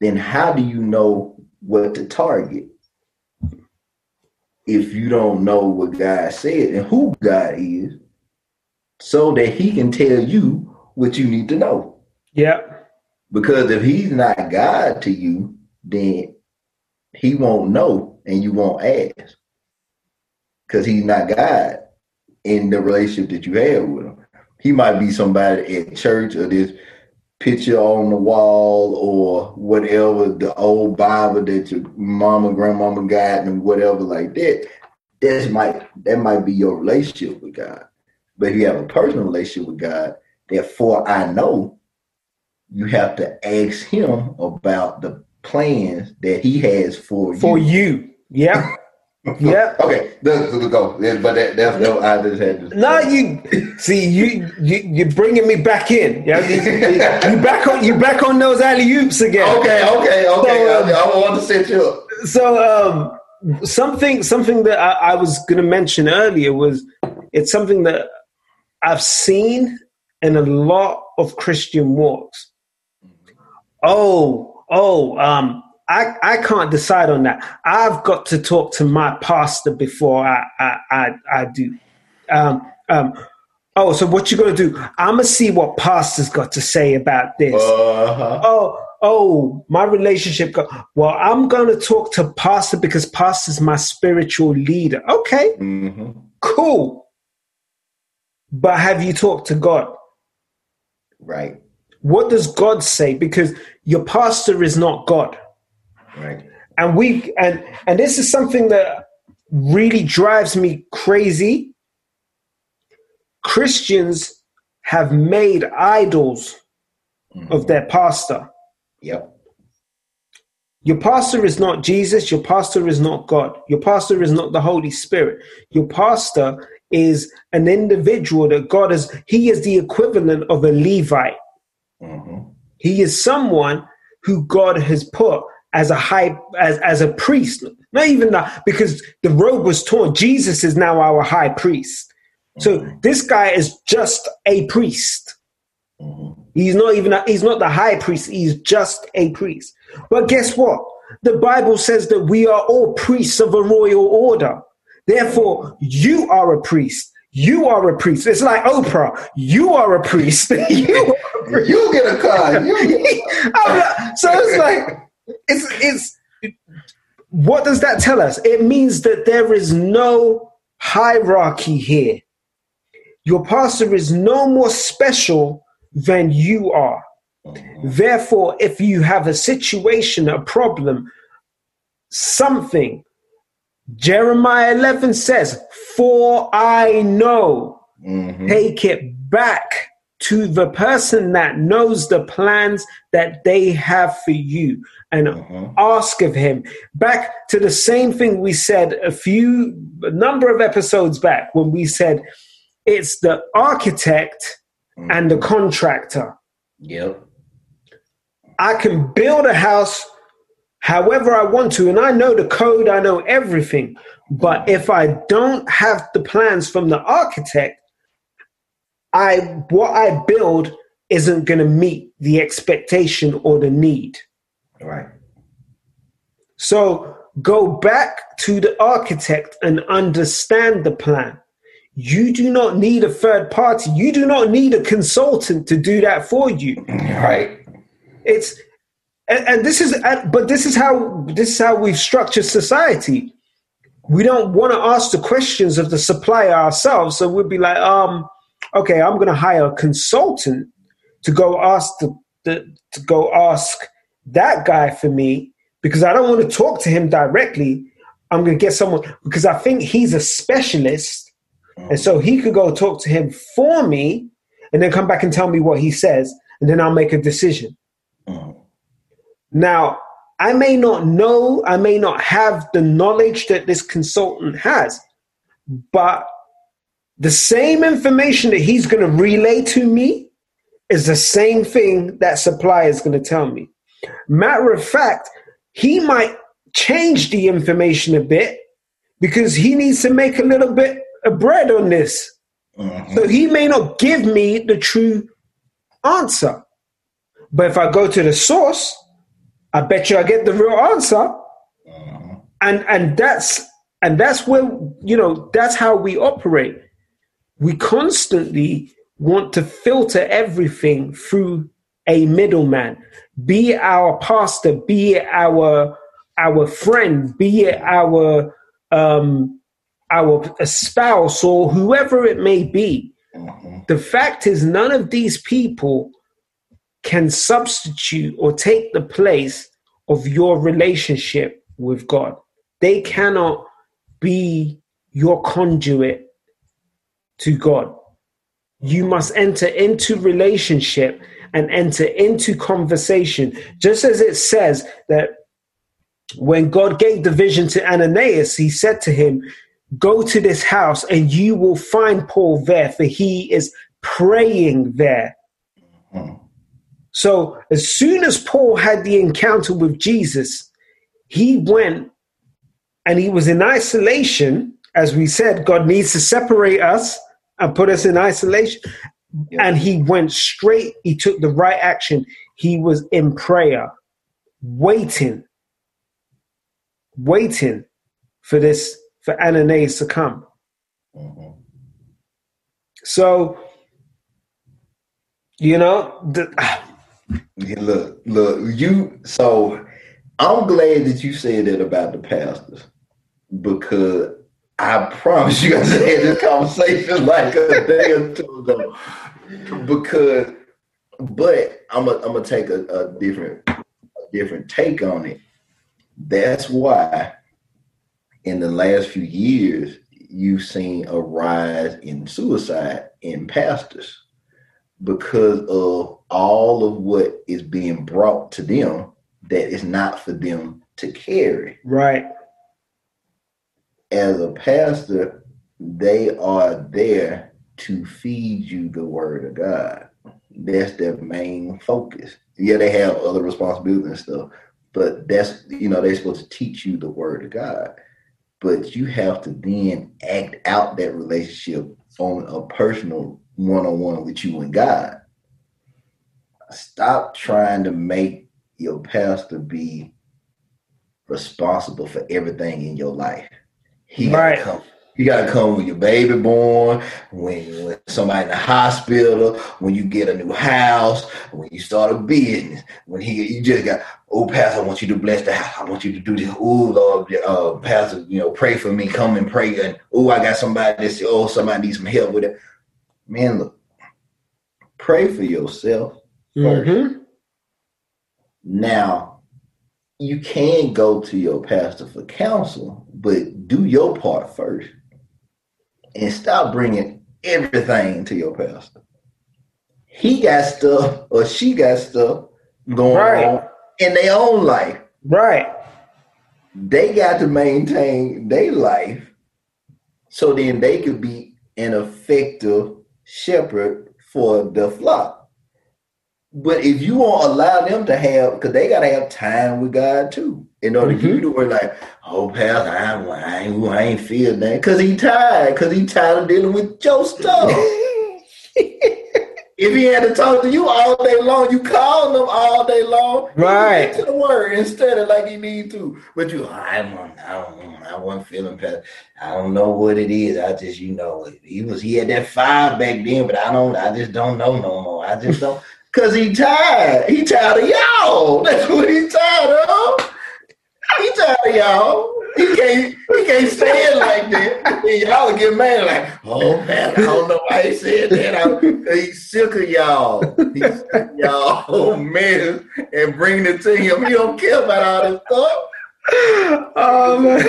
then how do you know what to target? If you don't know what God said and who God is, so that He can tell you what you need to know. Yep. Because if He's not God to you, then He won't know and you won't ask because he's not God in the relationship that you have with him. he might be somebody at church or this picture on the wall or whatever, the old Bible that your mama, grandmama got and whatever like that. That's might that might be your relationship with God. But if you have a personal relationship with God, therefore I know you have to ask him about the plans that he has for, for you. For you. Yeah. Yeah. okay. Let's, let's go. But that, that's no. I just had to. No, you see, you you you're bringing me back in. Yeah, you, you, back on you back on those alley oops again. Okay, okay, okay. So, um, I, I want to set you up. So, um, something something that I, I was going to mention earlier was it's something that I've seen in a lot of Christian walks. Oh, oh, um, I, I can't decide on that. I've got to talk to my pastor before I I, I, I do. Um, um, oh, so what you gonna do? I'm gonna see what pastor's got to say about this. Uh-huh. Oh, oh, my relationship. Go- well, I'm gonna talk to pastor because pastor's my spiritual leader. Okay, mm-hmm. cool. But have you talked to God? Right. What does God say? Because your pastor is not God. Right. And we and and this is something that really drives me crazy. Christians have made idols mm-hmm. of their pastor. Yep. Your pastor is not Jesus. Your pastor is not God. Your pastor is not the Holy Spirit. Your pastor is an individual that God is, he is the equivalent of a Levite. Mm-hmm. He is someone who God has put as a high as as a priest. Not even that because the robe was torn. Jesus is now our high priest. So mm-hmm. this guy is just a priest. He's not even a, he's not the high priest. He's just a priest. But guess what? The Bible says that we are all priests of a royal order. Therefore, you are a priest. You are a priest. It's like Oprah. You are a priest. you, a priest. you get a card. so it's like it's it's what does that tell us? It means that there is no hierarchy here. Your pastor is no more special than you are. Therefore, if you have a situation, a problem, something, Jeremiah 11 says, For I know, mm-hmm. take it back to the person that knows the plans that they have for you and uh-huh. ask of him back to the same thing we said a few a number of episodes back when we said it's the architect mm-hmm. and the contractor yep i can build a house however i want to and i know the code i know everything but mm-hmm. if i don't have the plans from the architect I what I build isn't going to meet the expectation or the need. Right. So go back to the architect and understand the plan. You do not need a third party. You do not need a consultant to do that for you. Right. It's and, and this is but this is how this is how we've structured society. We don't want to ask the questions of the supplier ourselves, so we'd be like, um, okay, I'm going to hire a consultant to go ask the, the to go ask that guy for me because I don't want to talk to him directly. I'm going to get someone because I think he's a specialist, and so he could go talk to him for me, and then come back and tell me what he says, and then I'll make a decision. Now, I may not know, I may not have the knowledge that this consultant has, but the same information that he's going to relay to me is the same thing that supplier is going to tell me. Matter of fact, he might change the information a bit because he needs to make a little bit of bread on this. Mm-hmm. So he may not give me the true answer. But if I go to the source, I bet you I get the real answer. Mm-hmm. And and that's and that's where you know that's how we operate we constantly want to filter everything through a middleman be our pastor be our our friend be it our um our spouse or whoever it may be mm-hmm. The fact is, none of these people can substitute or take the place of your relationship with God. They cannot be your conduit to God. You must enter into relationship and enter into conversation, just as it says that when God gave the vision to Ananias, he said to him, Go to this house and you will find Paul there, for he is praying there. Mm-hmm. So, as soon as Paul had the encounter with Jesus, he went and he was in isolation. As we said, God needs to separate us and put us in isolation. Yeah. And he went straight, he took the right action. He was in prayer, waiting, waiting for this, for Ananias to come. Mm-hmm. So, you know, the, yeah, look, look, you. So I'm glad that you said that about the pastors because I promise you guys I had this conversation like a day or two ago. Because, but I'm gonna I'm gonna take a, a different a different take on it. That's why in the last few years you've seen a rise in suicide in pastors because of all of what is being brought to them that is not for them to carry. Right. As a pastor, they are there to feed you the word of God. That's their main focus. Yeah, they have other responsibilities and stuff, but that's you know they're supposed to teach you the word of God. But you have to then act out that relationship on a personal one on one with you and God. Stop trying to make your pastor be responsible for everything in your life. He right. gotta come. You gotta come when your baby born, when, when somebody in the hospital, when you get a new house, when you start a business, when he you just got, oh pastor, I want you to bless the house. I want you to do this. Oh Lord, uh, pastor, you know, pray for me. Come and pray. And oh, I got somebody that oh somebody needs some help with it man, look, pray for yourself 1st mm-hmm. Now, you can go to your pastor for counsel, but do your part first and stop bringing everything to your pastor. He got stuff or she got stuff going right. on in their own life. Right. They got to maintain their life so then they could be an effective shepherd for the flock. But if you won't allow them to have, because they got to have time with God too, in order mm-hmm. you to work like, oh, pal, I, I, ain't, I ain't feel that, because he tired, because he tired of dealing with your stuff. if he had to talk to you all day long, you call him all day long. Right. To the word instead of like he need to. But you, I don't, I don't, I wasn't feeling past. I don't know what it is. I just, you know, he was, he had that five back then, but I don't, I just don't know no more. I just don't, cause he tired. He tired of y'all. That's what he tired of. He tired of y'all he can't he can't say it like that. And y'all get mad like, oh man, I don't know why he said that. I, he's sick of y'all. He's sick of y'all oh man and bringing it to him. He don't care about all this stuff. Oh man.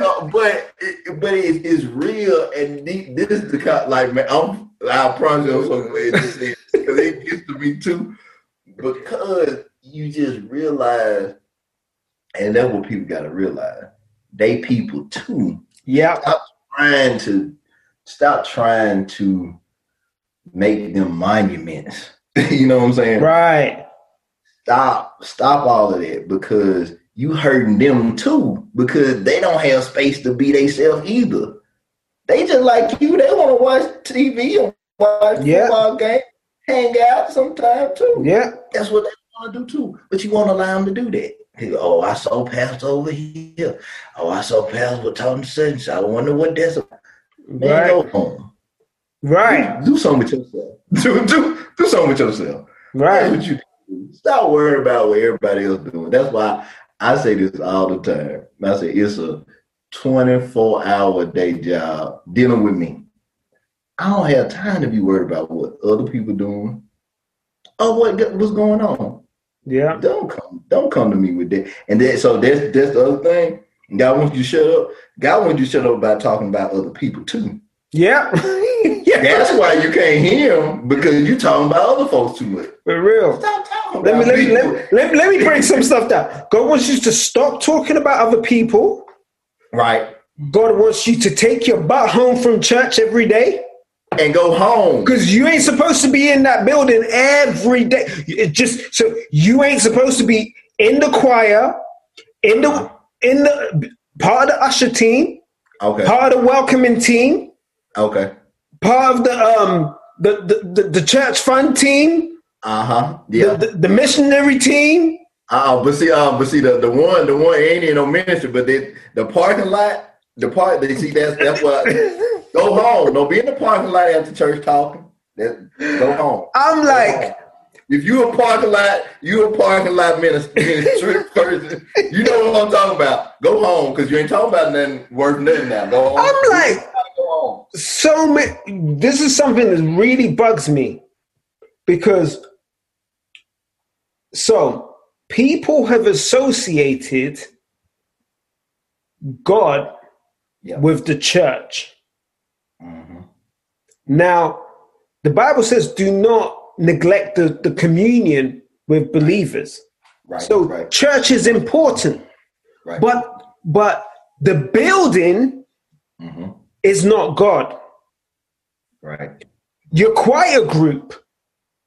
so, but but it, it's real and this is the kind like man, I'm I promise you I'm so glad it because it gets to me too. Because you just realize and that's what people got to realize. They people too. Yeah. Stop trying to stop trying to make them monuments. you know what I'm saying? Right. Stop. Stop all of that because you hurting them too because they don't have space to be themselves either. They just like you. They want to watch TV and watch yeah. football game, hang out sometime too. Yeah. That's what they want to do too. But you want to allow them to do that. Oh, I saw Pastor over here. Oh, I saw Pastor talking sense. I wonder what that's about. Man, right. go home. Right. Do, do something with yourself. Do, do, do something with yourself. Right. That's what you do. Stop worrying about what everybody else doing. That's why I say this all the time. I say it's a 24 hour day job dealing with me. I don't have time to be worried about what other people doing or what what's going on. Yeah. Don't come, don't come to me with that. And then so that's that's the other thing. God wants you to shut up. God wants you to shut up about talking about other people too. Yeah. yeah. That's why you can't hear him because you're talking about other folks too much. For real. Stop talking Let me let me, let, let, let me break some stuff down. God wants you to stop talking about other people. Right. God wants you to take your butt home from church every day. And go home. Because you ain't supposed to be in that building every day. It just so you ain't supposed to be in the choir, in the in the part of the usher team, Okay. part of the welcoming team, Okay. part of the um the the, the, the church fund team, Uh-huh. the, Yeah. the, the missionary team. Uh, but see, uh, but see, the, the one, the one ain't in no ministry, but they, the parking lot, the part they see that's that's what. go home. Don't be in the parking lot after church talking. Go home. I'm like, home. If you a parking lot, you a parking lot minister, ministry person. You know what I'm talking about. Go home because you ain't talking about nothing worth nothing now. Go home. I'm like, home. so many. This is something that really bugs me because so people have associated God Yeah. with the church. Now, the Bible says, do not neglect the, the communion with believers. Right. So right. church is important, Right. but but the building hmm is not God. Right. Your choir group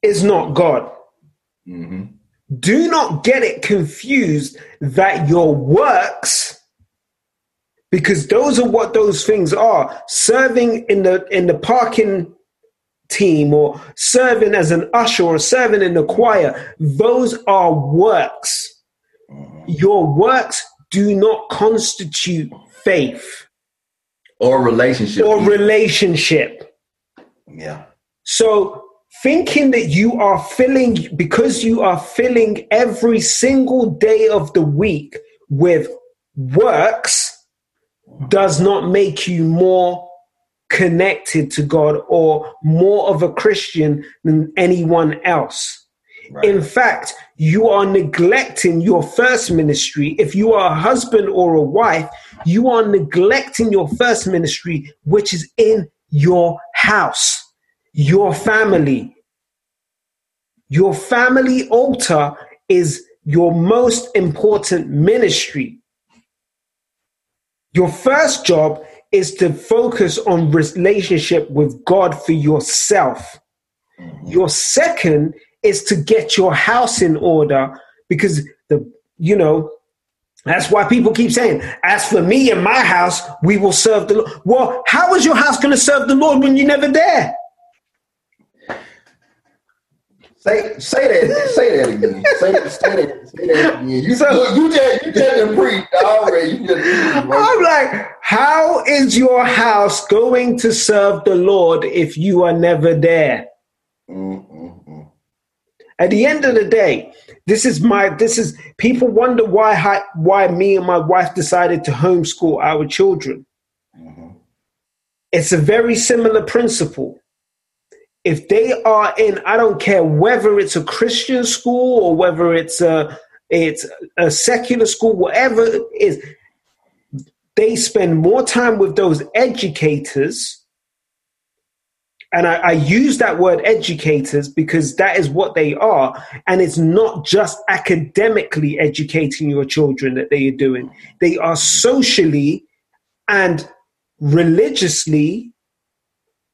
is not God. hmm Do not get it confused that your works, because those are what those things are, serving in the in the parking team or serving as an usher or serving in the choir, those are works. Mm-hmm. Your works do not constitute faith Or relationship. or relationship. yeah. So thinking that you are filling because you are filling every single day of the week with works does not make you more connected to God or more of a Christian than anyone else. Right. In fact, you are neglecting your first ministry. If you are a husband or a wife, you are neglecting your first ministry, which is in your house, your family. Your family altar is your most important ministry. Your first job is to focus on relationship with God for yourself. Mm-hmm. Your second is to get your house in order because the you know that's why people keep saying, as for me and my house, we will serve the Lord. Well, how is your house going to serve the Lord when you're never there? Say say that say that again. Say, say that say that again. You So- you just you just done preached already. You just I'm like, how is your house going to serve the Lord if you are never there? Mm, mm, mm. At the end of the day, this is my this is people wonder why I, why me and my wife decided to homeschool our children. Mhm. It's a very similar principle. If they are in, I don't care whether it's a Christian school or whether it's a it's a secular school, whatever it is, they spend more time with those educators. And I, I use that word educators because that is what they are. And it's not just academically educating your children that they are doing. They are socially and religiously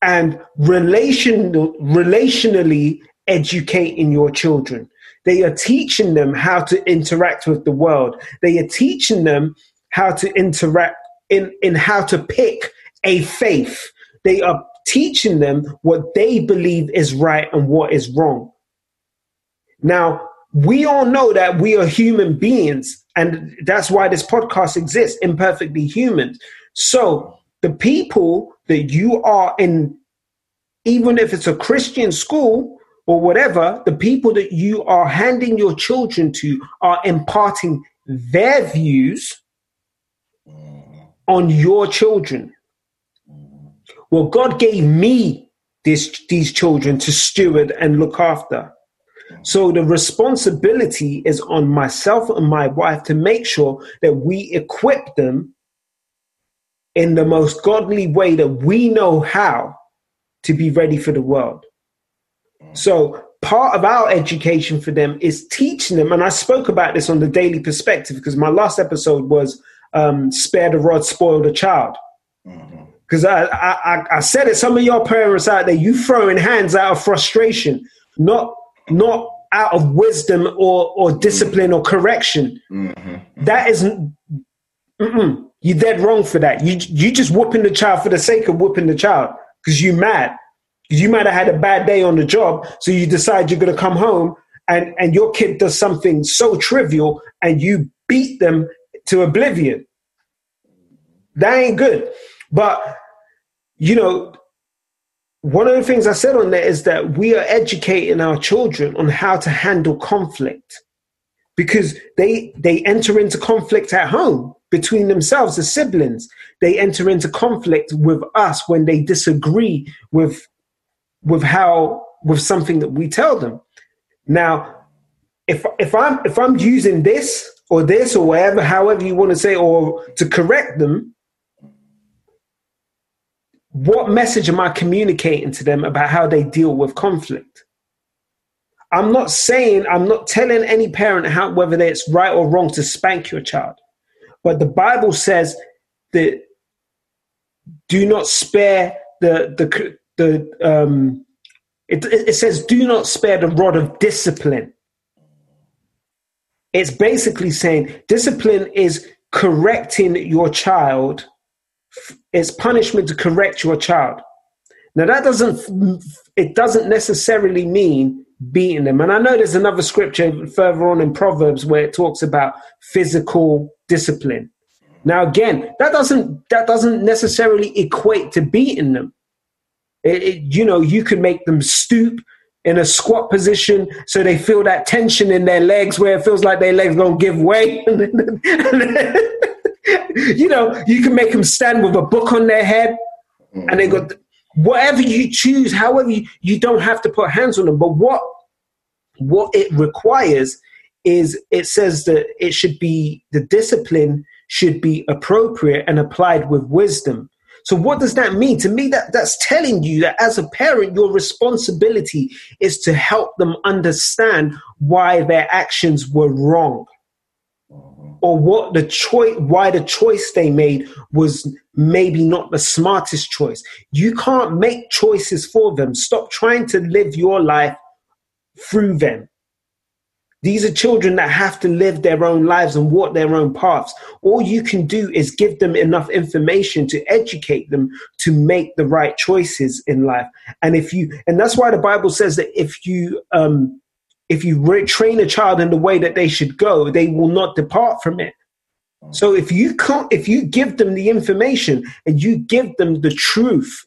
and relational, relationally educating your children. They are teaching them how to interact with the world. They are teaching them how to interact in, in how to pick a faith. They are teaching them what they believe is right and what is wrong. Now, we all know that we are human beings, and that's why this podcast exists imperfectly human. So, the people that you are in, even if it's a Christian school or whatever, the people that you are handing your children to are imparting their views on your children. Well, God gave me this, these children to steward and look after. So the responsibility is on myself and my wife to make sure that we equip them in the most godly way that we know how to be ready for the world. So part of our education for them is teaching them, and I spoke about this on the Daily Perspective because my last episode was um, "Spare the Rod, Spoil the Child." Because mm-hmm. I, I, I said it, some of your parents out there, you throwing hands out of frustration, not not out of wisdom or or discipline or correction. Mm-hmm. That isn't. You're dead wrong for that. You you just whooping the child for the sake of whooping the child because you mad. You might have had a bad day on the job, so you decide you're going to come home and and your kid does something so trivial and you beat them to oblivion. That ain't good. But you know, one of the things I said on there is that we are educating our children on how to handle conflict because they they enter into conflict at home between themselves the siblings they enter into conflict with us when they disagree with with how with something that we tell them. Now if if i'm if i'm using this or this or whatever however you want to say or to correct them what message am i communicating to them about how they deal with conflict? I'm not saying i'm not telling any parent how whether it's right or wrong to spank your child but the bible says that do not spare the the the um it, it says do not spare the rod of discipline. It's basically saying discipline is correcting your child. It's punishment to correct your child. Now that doesn't it doesn't necessarily mean beating them and i know there's another scripture further on in proverbs where it talks about physical discipline now again, that doesn't that doesn't necessarily equate to beating them. It, it, you know, you could make them stoop in a squat position so they feel that tension in their legs where it feels like their legs gonna give way. you know, you can make them stand with a book on their head, and they got whatever you choose. However, you, you don't have to put hands on them. But what what it requires is it says that it should be the discipline should be appropriate and applied with wisdom. So what does that mean? To me, that, that's telling you that as a parent, your responsibility is to help them understand why their actions were wrong. Or what the choice why the choice they made was maybe not the smartest choice. You can't make choices for them. Stop trying to live your life through them. These are children that have to live their own lives and walk their own paths. All you can do is give them enough information to educate them to make the right choices in life. And if you, and that's why the Bible says that if you, um, if you train a child in the way that they should go, they will not depart from it. Mm. So if you can't, if you give them the information and you give them the truth,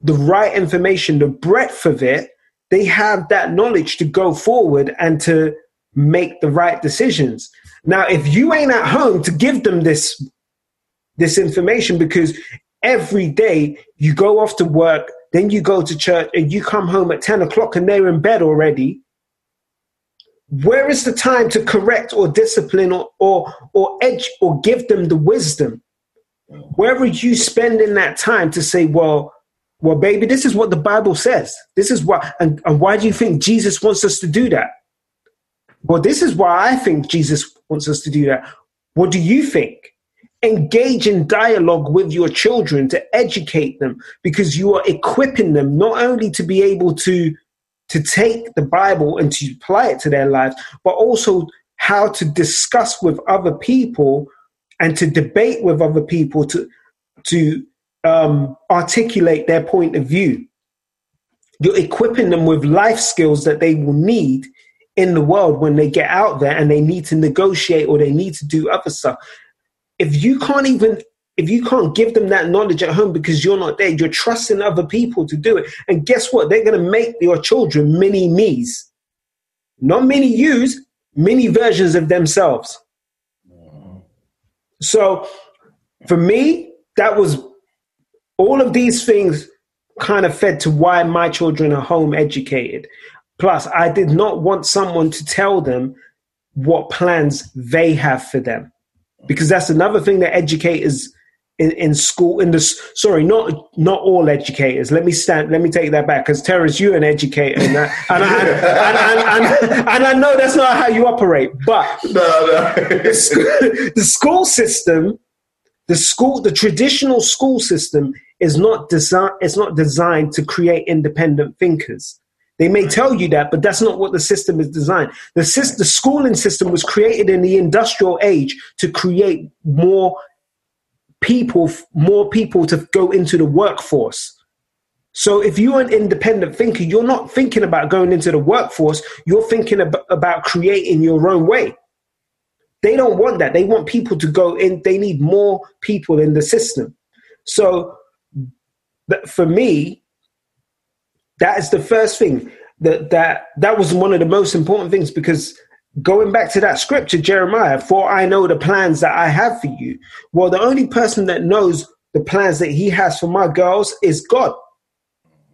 the right information, the breadth of it, they have that knowledge to go forward and to make the right decisions. Now, if you ain't at home to give them this this information because every day you go off to work, then you go to church and you come home at 10 o'clock and they're in bed already. Where is the time to correct or discipline or or, or edge or give them the wisdom? Where are you spending that time to say, well, well, baby, this is what the Bible says. This is what, and, and why do you think Jesus wants us to do that? Well, this is why I think Jesus wants us to do that. What do you think? Engage in dialogue with your children to educate them because you are equipping them not only to be able to to take the Bible and to apply it to their lives, but also how to discuss with other people and to debate with other people to to um, articulate their point of view. You're equipping them with life skills that they will need in the world when they get out there and they need to negotiate or they need to do other stuff. If you can't even if you can't give them that knowledge at home because you're not there, you're trusting other people to do it. And guess what? They're going to make your children mini me's. Not mini yous, mini versions of themselves. So for me, that was all of these things kind of fed to why my children are home educated. Plus, I did not want someone to tell them what plans they have for them. Because that's another thing that educators in, in school in the sorry not not all educators let me stand let me take that back because Terrence you're an educator and I, and, I, and, and, and, I know that's not how you operate but no, no. the, school, the school system the school the traditional school system is not designed it's not designed to create independent thinkers they may tell you that, but that's not what the system is designed. The, system, the schooling system was created in the industrial age to create more people, more people to go into the workforce. So if you're an independent thinker, you're not thinking about going into the workforce. You're thinking ab- about creating your own way. They don't want that. They want people to go in. They need more people in the system. So for me, that is the first thing that that that was one of the most important things because going back to that scripture, Jeremiah, for I know the plans that I have for you. Well, the only person that knows the plans that he has for my girls is God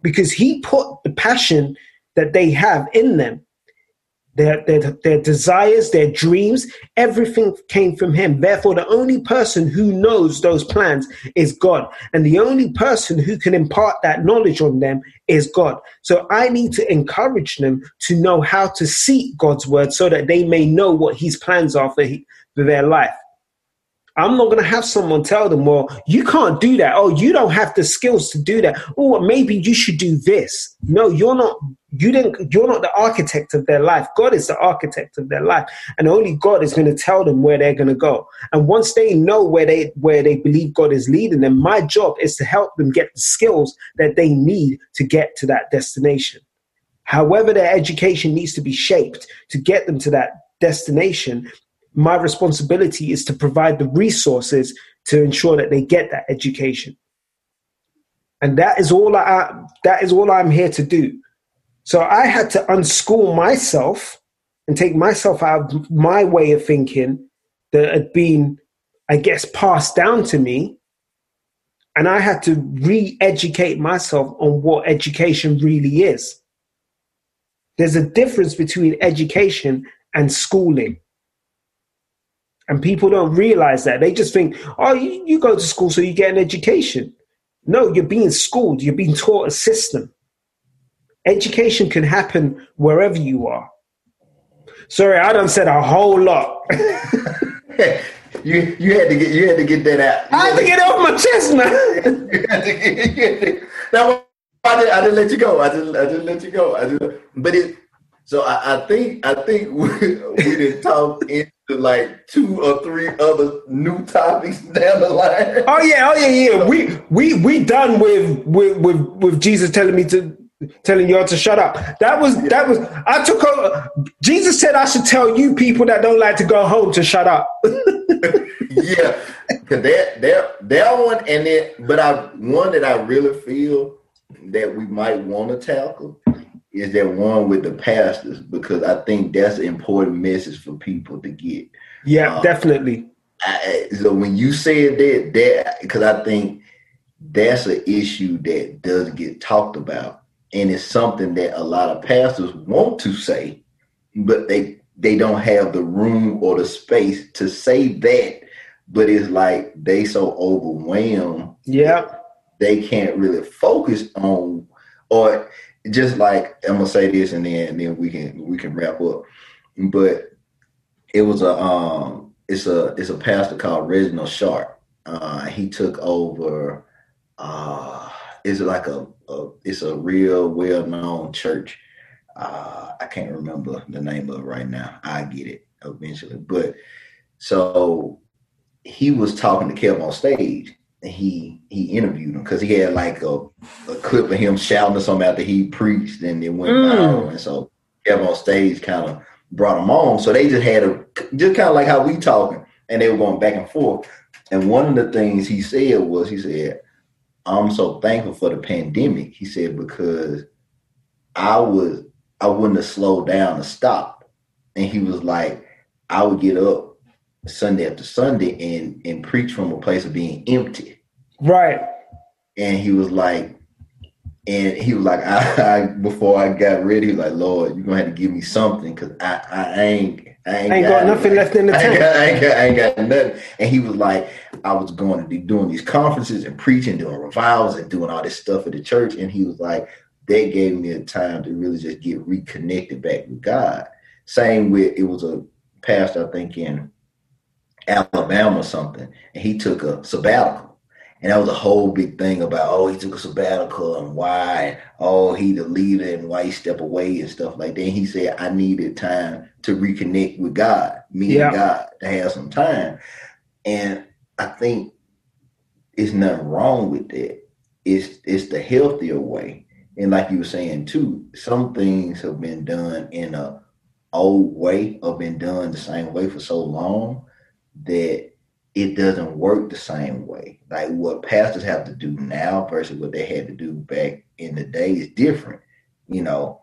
because he put the passion that they have in them their, their, their desires, their dreams, everything came from him. Therefore, the only person who knows those plans is God. And the only person who can impart that knowledge on them is God. So I need to encourage them to know how to seek God's word so that they may know what his plans are for, he, for their life. I'm not going to have someone tell them, well, you can't do that. Oh, you don't have the skills to do that. Oh, maybe you should do this. No, you're not, you didn't, you're not the architect of their life. God is the architect of their life. And only God is going to tell them where they're going to go. And once they know where they, where they believe God is leading them, my job is to help them get the skills that they need to get to that destination. However, their education needs to be shaped to get them to that destination my responsibility is to provide the resources to ensure that they get that education. And that is all I that is all I'm here to do. So I had to unschool myself and take myself out of my way of thinking that had been, I guess, passed down to me. And I had to re educate myself on what education really is. There's a difference between education and schooling. And people don't realize that. They just think, oh, you, you go to school so you get an education. No, you're being schooled, you're being taught a system. Education can happen wherever you are. Sorry, I done said a whole lot. you you had to get you had to get that out. You I had to get it off my chest, man. you had to get, you had to, I didn't, I didn't let you go. I didn't I didn't let you go. I didn't, but it so I, I think I think we, we didn't talk into like two or three other new topics down the line. Oh yeah, oh yeah, yeah. We we we done with with with, with Jesus telling me to telling y'all to shut up. That was yeah. that was I took over. Jesus said I should tell you people that don't like to go home to shut up. yeah, because that that that one and then, but I one that I really feel that we might want to tackle is that one with the pastors because I think that's an important message for people to get. Yeah, um, definitely. I, so when you said that, that because I think that's an issue that does get talked about, and it's something that a lot of pastors want to say, but they they don't have the room or the space to say that. But it's like they so overwhelmed. Yeah, they can't really focus on or just like I'm gonna say this and then and then we can we can wrap up. But it was a um it's a it's a pastor called Reginald Sharp. Uh, he took over uh it's like a, a it's a real well known church. Uh I can't remember the name of right now. I get it eventually. But so he was talking to Kev on stage he he interviewed him because he had like a, a clip of him shouting or something after he preached and it went mm. viral. And so Kevin on stage kind of brought him on. So they just had a just kind of like how we talking and they were going back and forth. And one of the things he said was he said, I'm so thankful for the pandemic. He said, because I was I wouldn't have slowed down or stopped. And he was like, I would get up Sunday after Sunday and and preach from a place of being empty. Right. And he was like, and he was like, I, I, before I got ready, he was like, Lord, you're gonna have to give me something because I, I ain't I ain't, ain't got, got, nothing left in the tank. I ain't, got, I, ain't got, I ain't got nothing. And he was like, I was going to be doing these conferences and preaching, doing revivals and doing all this stuff at the church. And he was like, that gave me a time to really just get reconnected back with God. Same with it was a pastor, I think in Alabama or something, and he took a sabbatical. And that was a whole big thing about, oh, he took a sabbatical and why, oh, he the leader and why he step away and stuff like that. And he said, I needed time to reconnect with God, me yeah. and God, to have some time. And I think it's nothing wrong with that. It's it's the healthier way. And like you were saying too, some things have been done in a old way or been done the same way for so long that it doesn't work the same way. Like what pastors have to do now versus what they had to do back in the day is different, you know.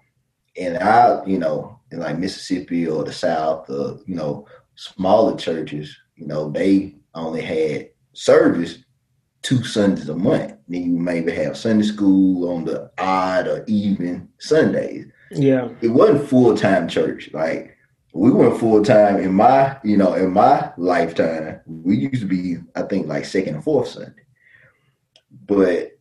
And I, you know, in like Mississippi or the South, or you know, smaller churches, you know, they only had service two Sundays a month. Then you maybe have Sunday school on the odd or even Sundays. Yeah. It wasn't full time church. Like we went full time in my, you know, in my lifetime. We used to be, I think, like second and fourth Sunday. But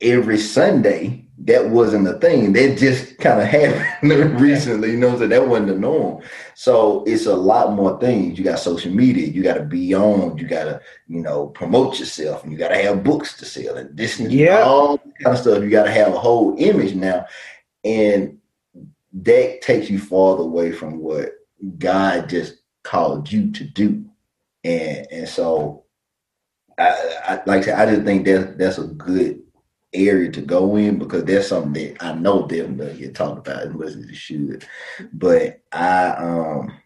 every Sunday, that wasn't a thing. That just kind of happened recently, you know, so that wasn't the norm. So it's a lot more things. You got social media, you got to be on, you got to, you know, promote yourself, and you got to have books to sell, and this and yeah. all kind of stuff. You got to have a whole image now. And that takes you farther away from what God just called you to do. And and so I, I like I said, I just think that that's a good area to go in because that's something that I know them to get talked about as much as it should. But I um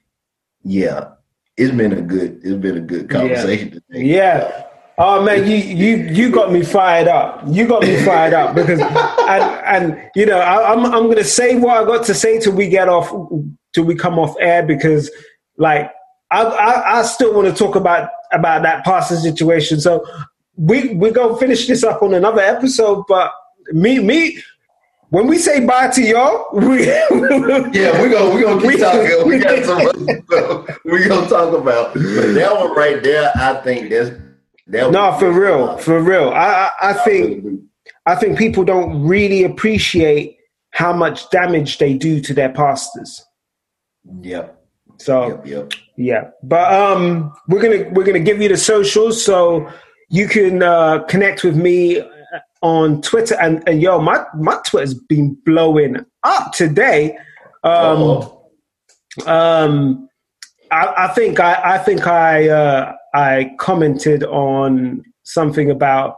yeah, it's been a good it's been a good conversation yeah. Yeah. Oh man, you you you got me fired up. You got me fired up because and and you know I, am I'm, I'm gonna say what I got to say till we get off till we come off air because like I I, I still want to talk about about that pastor situation. So we we gonna finish this up on another episode. But me me when we say bye to y'all, we yeah, we're gonna we gonna keep we, talking. We got some we gonna talk about. But that one right there, I think that's that no, for real, for real. I, I, I think I think people don't really appreciate how much damage they do to their pastors. Yep. So yep, yep. yeah, but um, we're gonna we're gonna give you the socials so you can uh, connect with me on Twitter and and yo, my my Twitter's been blowing up today. Um, um, I, I, think I I think I. Uh, I commented on something about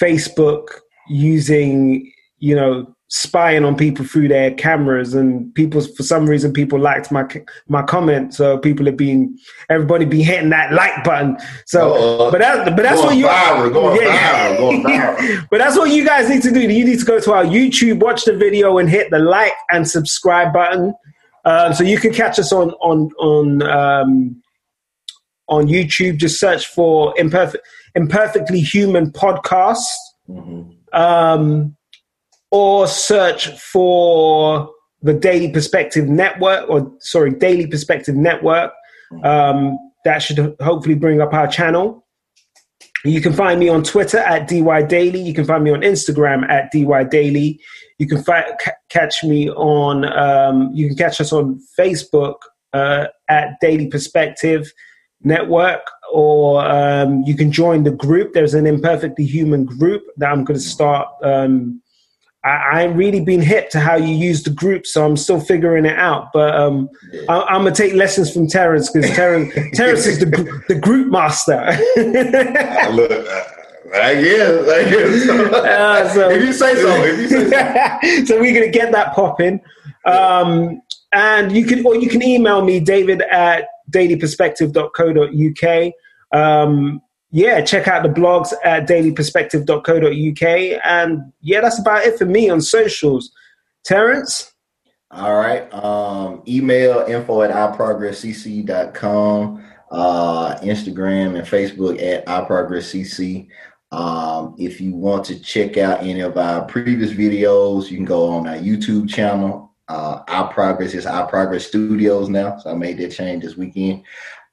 Facebook using, you know, spying on people through their cameras and people for some reason people liked my my comment so people have been everybody be hitting that like button so but that but that's what you viral, going yeah, viral, going viral. but that's what you guys need to do you need to go to our youtube watch the video and hit the like and subscribe button um, so you can catch us on on on um, on YouTube. Just search for imperfect, imperfectly human podcast, mm-hmm. um, or search for the Daily Perspective Network, or sorry, Daily Perspective Network. Mm-hmm. Um, that should hopefully bring up our channel. You can find me on Twitter at DY Daily. You can find me on Instagram at DY Daily. You can fi- c- catch me on. Um, you can catch us on Facebook uh, at Daily Perspective network or um, you can join the group there's an imperfectly human group that i'm going to start um, I, ain't really been hip to how you use the group so i'm still figuring it out but um, I, am going to take lessons from terrence because terrence, terrence is the, the group master Look, I guess. I guess. Uh, so, if you say so. If you say so. so we're going to get that popping. Um, and you can, or you can email me, David at dailyperspective.co.uk. Um, yeah, check out the blogs at dailyperspective.co.uk. And yeah, that's about it for me on socials. Terrence? All right. Um, email info at iprogresscc.com, uh, Instagram and Facebook at iprogresscc. Um, if you want to check out any of our previous videos, you can go on our YouTube channel. Uh, iProgress is iProgress Studios now. So I made that change this weekend.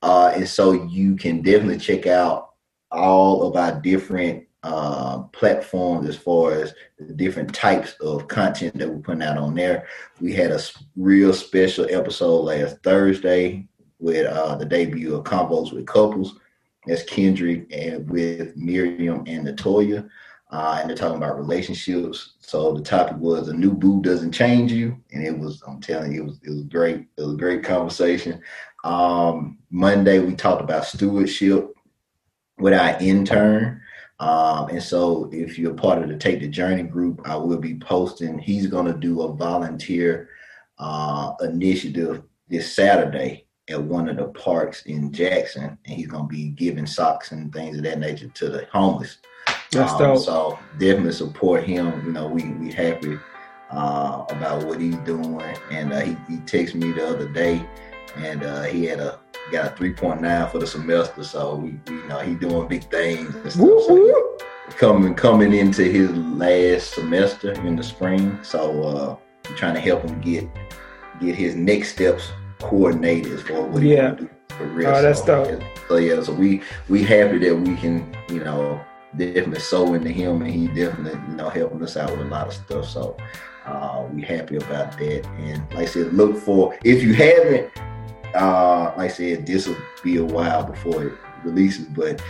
Uh, and so you can definitely check out all of our different uh, platforms as far as the different types of content that we're putting out on there. We had a real special episode last Thursday with uh, the debut of Convos with Couples. That's Kendrick and with Miriam and Natoya. Uh, and they're talking about relationships. So the topic was a new boo doesn't change you, and it was I'm telling you, it was it was great. It was a great conversation. Um, Monday we talked about stewardship with our intern. Um, and so if you're part of the Take the Journey group, I will be posting. He's going to do a volunteer uh, initiative this Saturday at one of the parks in Jackson, and he's going to be giving socks and things of that nature to the homeless. That's um, dope. So definitely support him. You know, we we happy uh, about what he's doing, and uh, he he texted me the other day, and uh, he had a got a 3.9 for the semester. So we, you know he doing big things and stuff. So coming coming into his last semester in the spring. So uh, I'm trying to help him get get his next steps coordinated for what he yeah. do for real. Oh, that's so, dope. So yeah, so we we happy that we can you know definitely sow into him, and he definitely you know helping us out with a lot of stuff. So uh, we happy about that. And like I said, look for if you haven't uh, like I said, this will be a while before it releases. But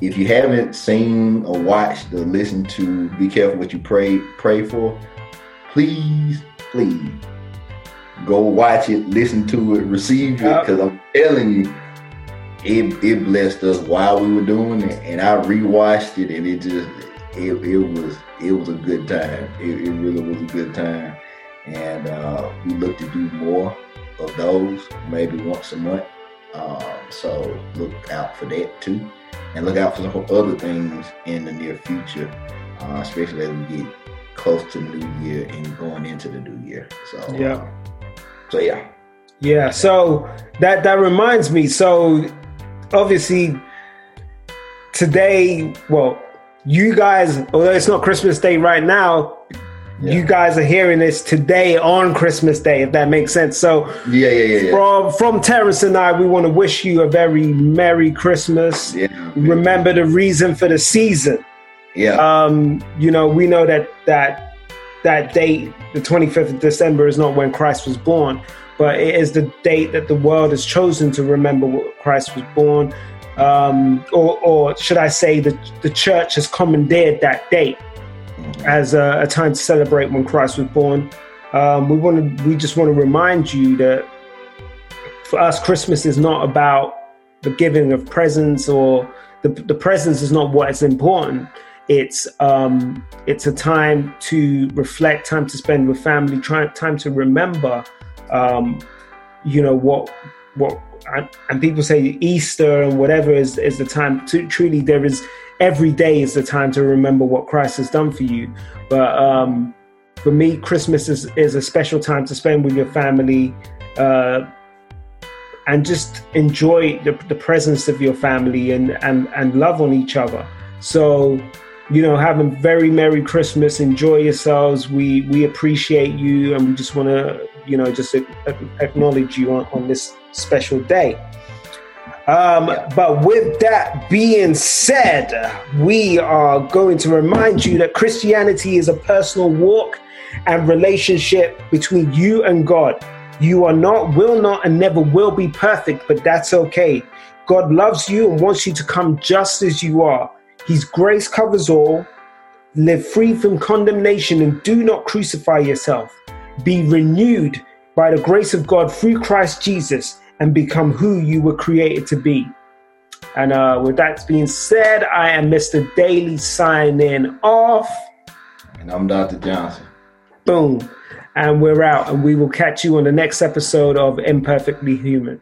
if you haven't seen or watched or listened to Be Careful What You Pray Pray For, please, please go watch it, listen to it, receive it, because I'm telling you, it it blessed us while we were doing it. And I rewatched it and it just it, it was it was a good time. It, it really was a good time. And uh, we look to do more of those, maybe once a month. Um, so look out for that too, and look out for some other things in the near future, uh, especially as we get close to New Year and going into the New Year. So yeah, uh, so yeah, yeah. So that that reminds me. So obviously today, well, you guys, although it's not Christmas Day right now, yeah. You guys are hearing this today on Christmas Day, if that makes sense. So, yeah, yeah, yeah. From from Terrence and I, we want to wish you a very merry Christmas. Yeah, Remember the reason for the season. Yeah. Um, you know, we know that that that date, the 25th of December, is not when Christ was born, but it is the date that the world has chosen to remember what Christ was born. Um, or, or should I say, the the church has commandeered that date as a, a, time to celebrate when Christ was born. Um, we want to, we just want to remind you that for us, Christmas is not about the giving of presents or the, the presents is not what is important. It's um, it's a time to reflect, time to spend with family, try, time to remember, um, you know what what and people say Easter and whatever is is the time to truly there is every day is the time to remember what Christ has done for you. But um, for me, Christmas is, is a special time to spend with your family uh, and just enjoy the, the presence of your family and, and, and love on each other. So, you know, have a very Merry Christmas. Enjoy yourselves. We we appreciate you, and we just want to, you know, just acknowledge you on, on this special day. Um, yeah. But with that being said, we are going to remind you that Christianity is a personal walk and relationship between you and God. You are not, will not, and never will be perfect, but that's okay. God loves you and wants you to come just as you are. His grace covers all. Live free from condemnation and do not crucify yourself. Be renewed by the grace of God through Christ Jesus and become who you were created to be. And uh, with that being said, I am Mr. Daly signing off. And I'm Dr. Johnson. Boom. And we're out, and we will catch you on the next episode of Imperfectly Human.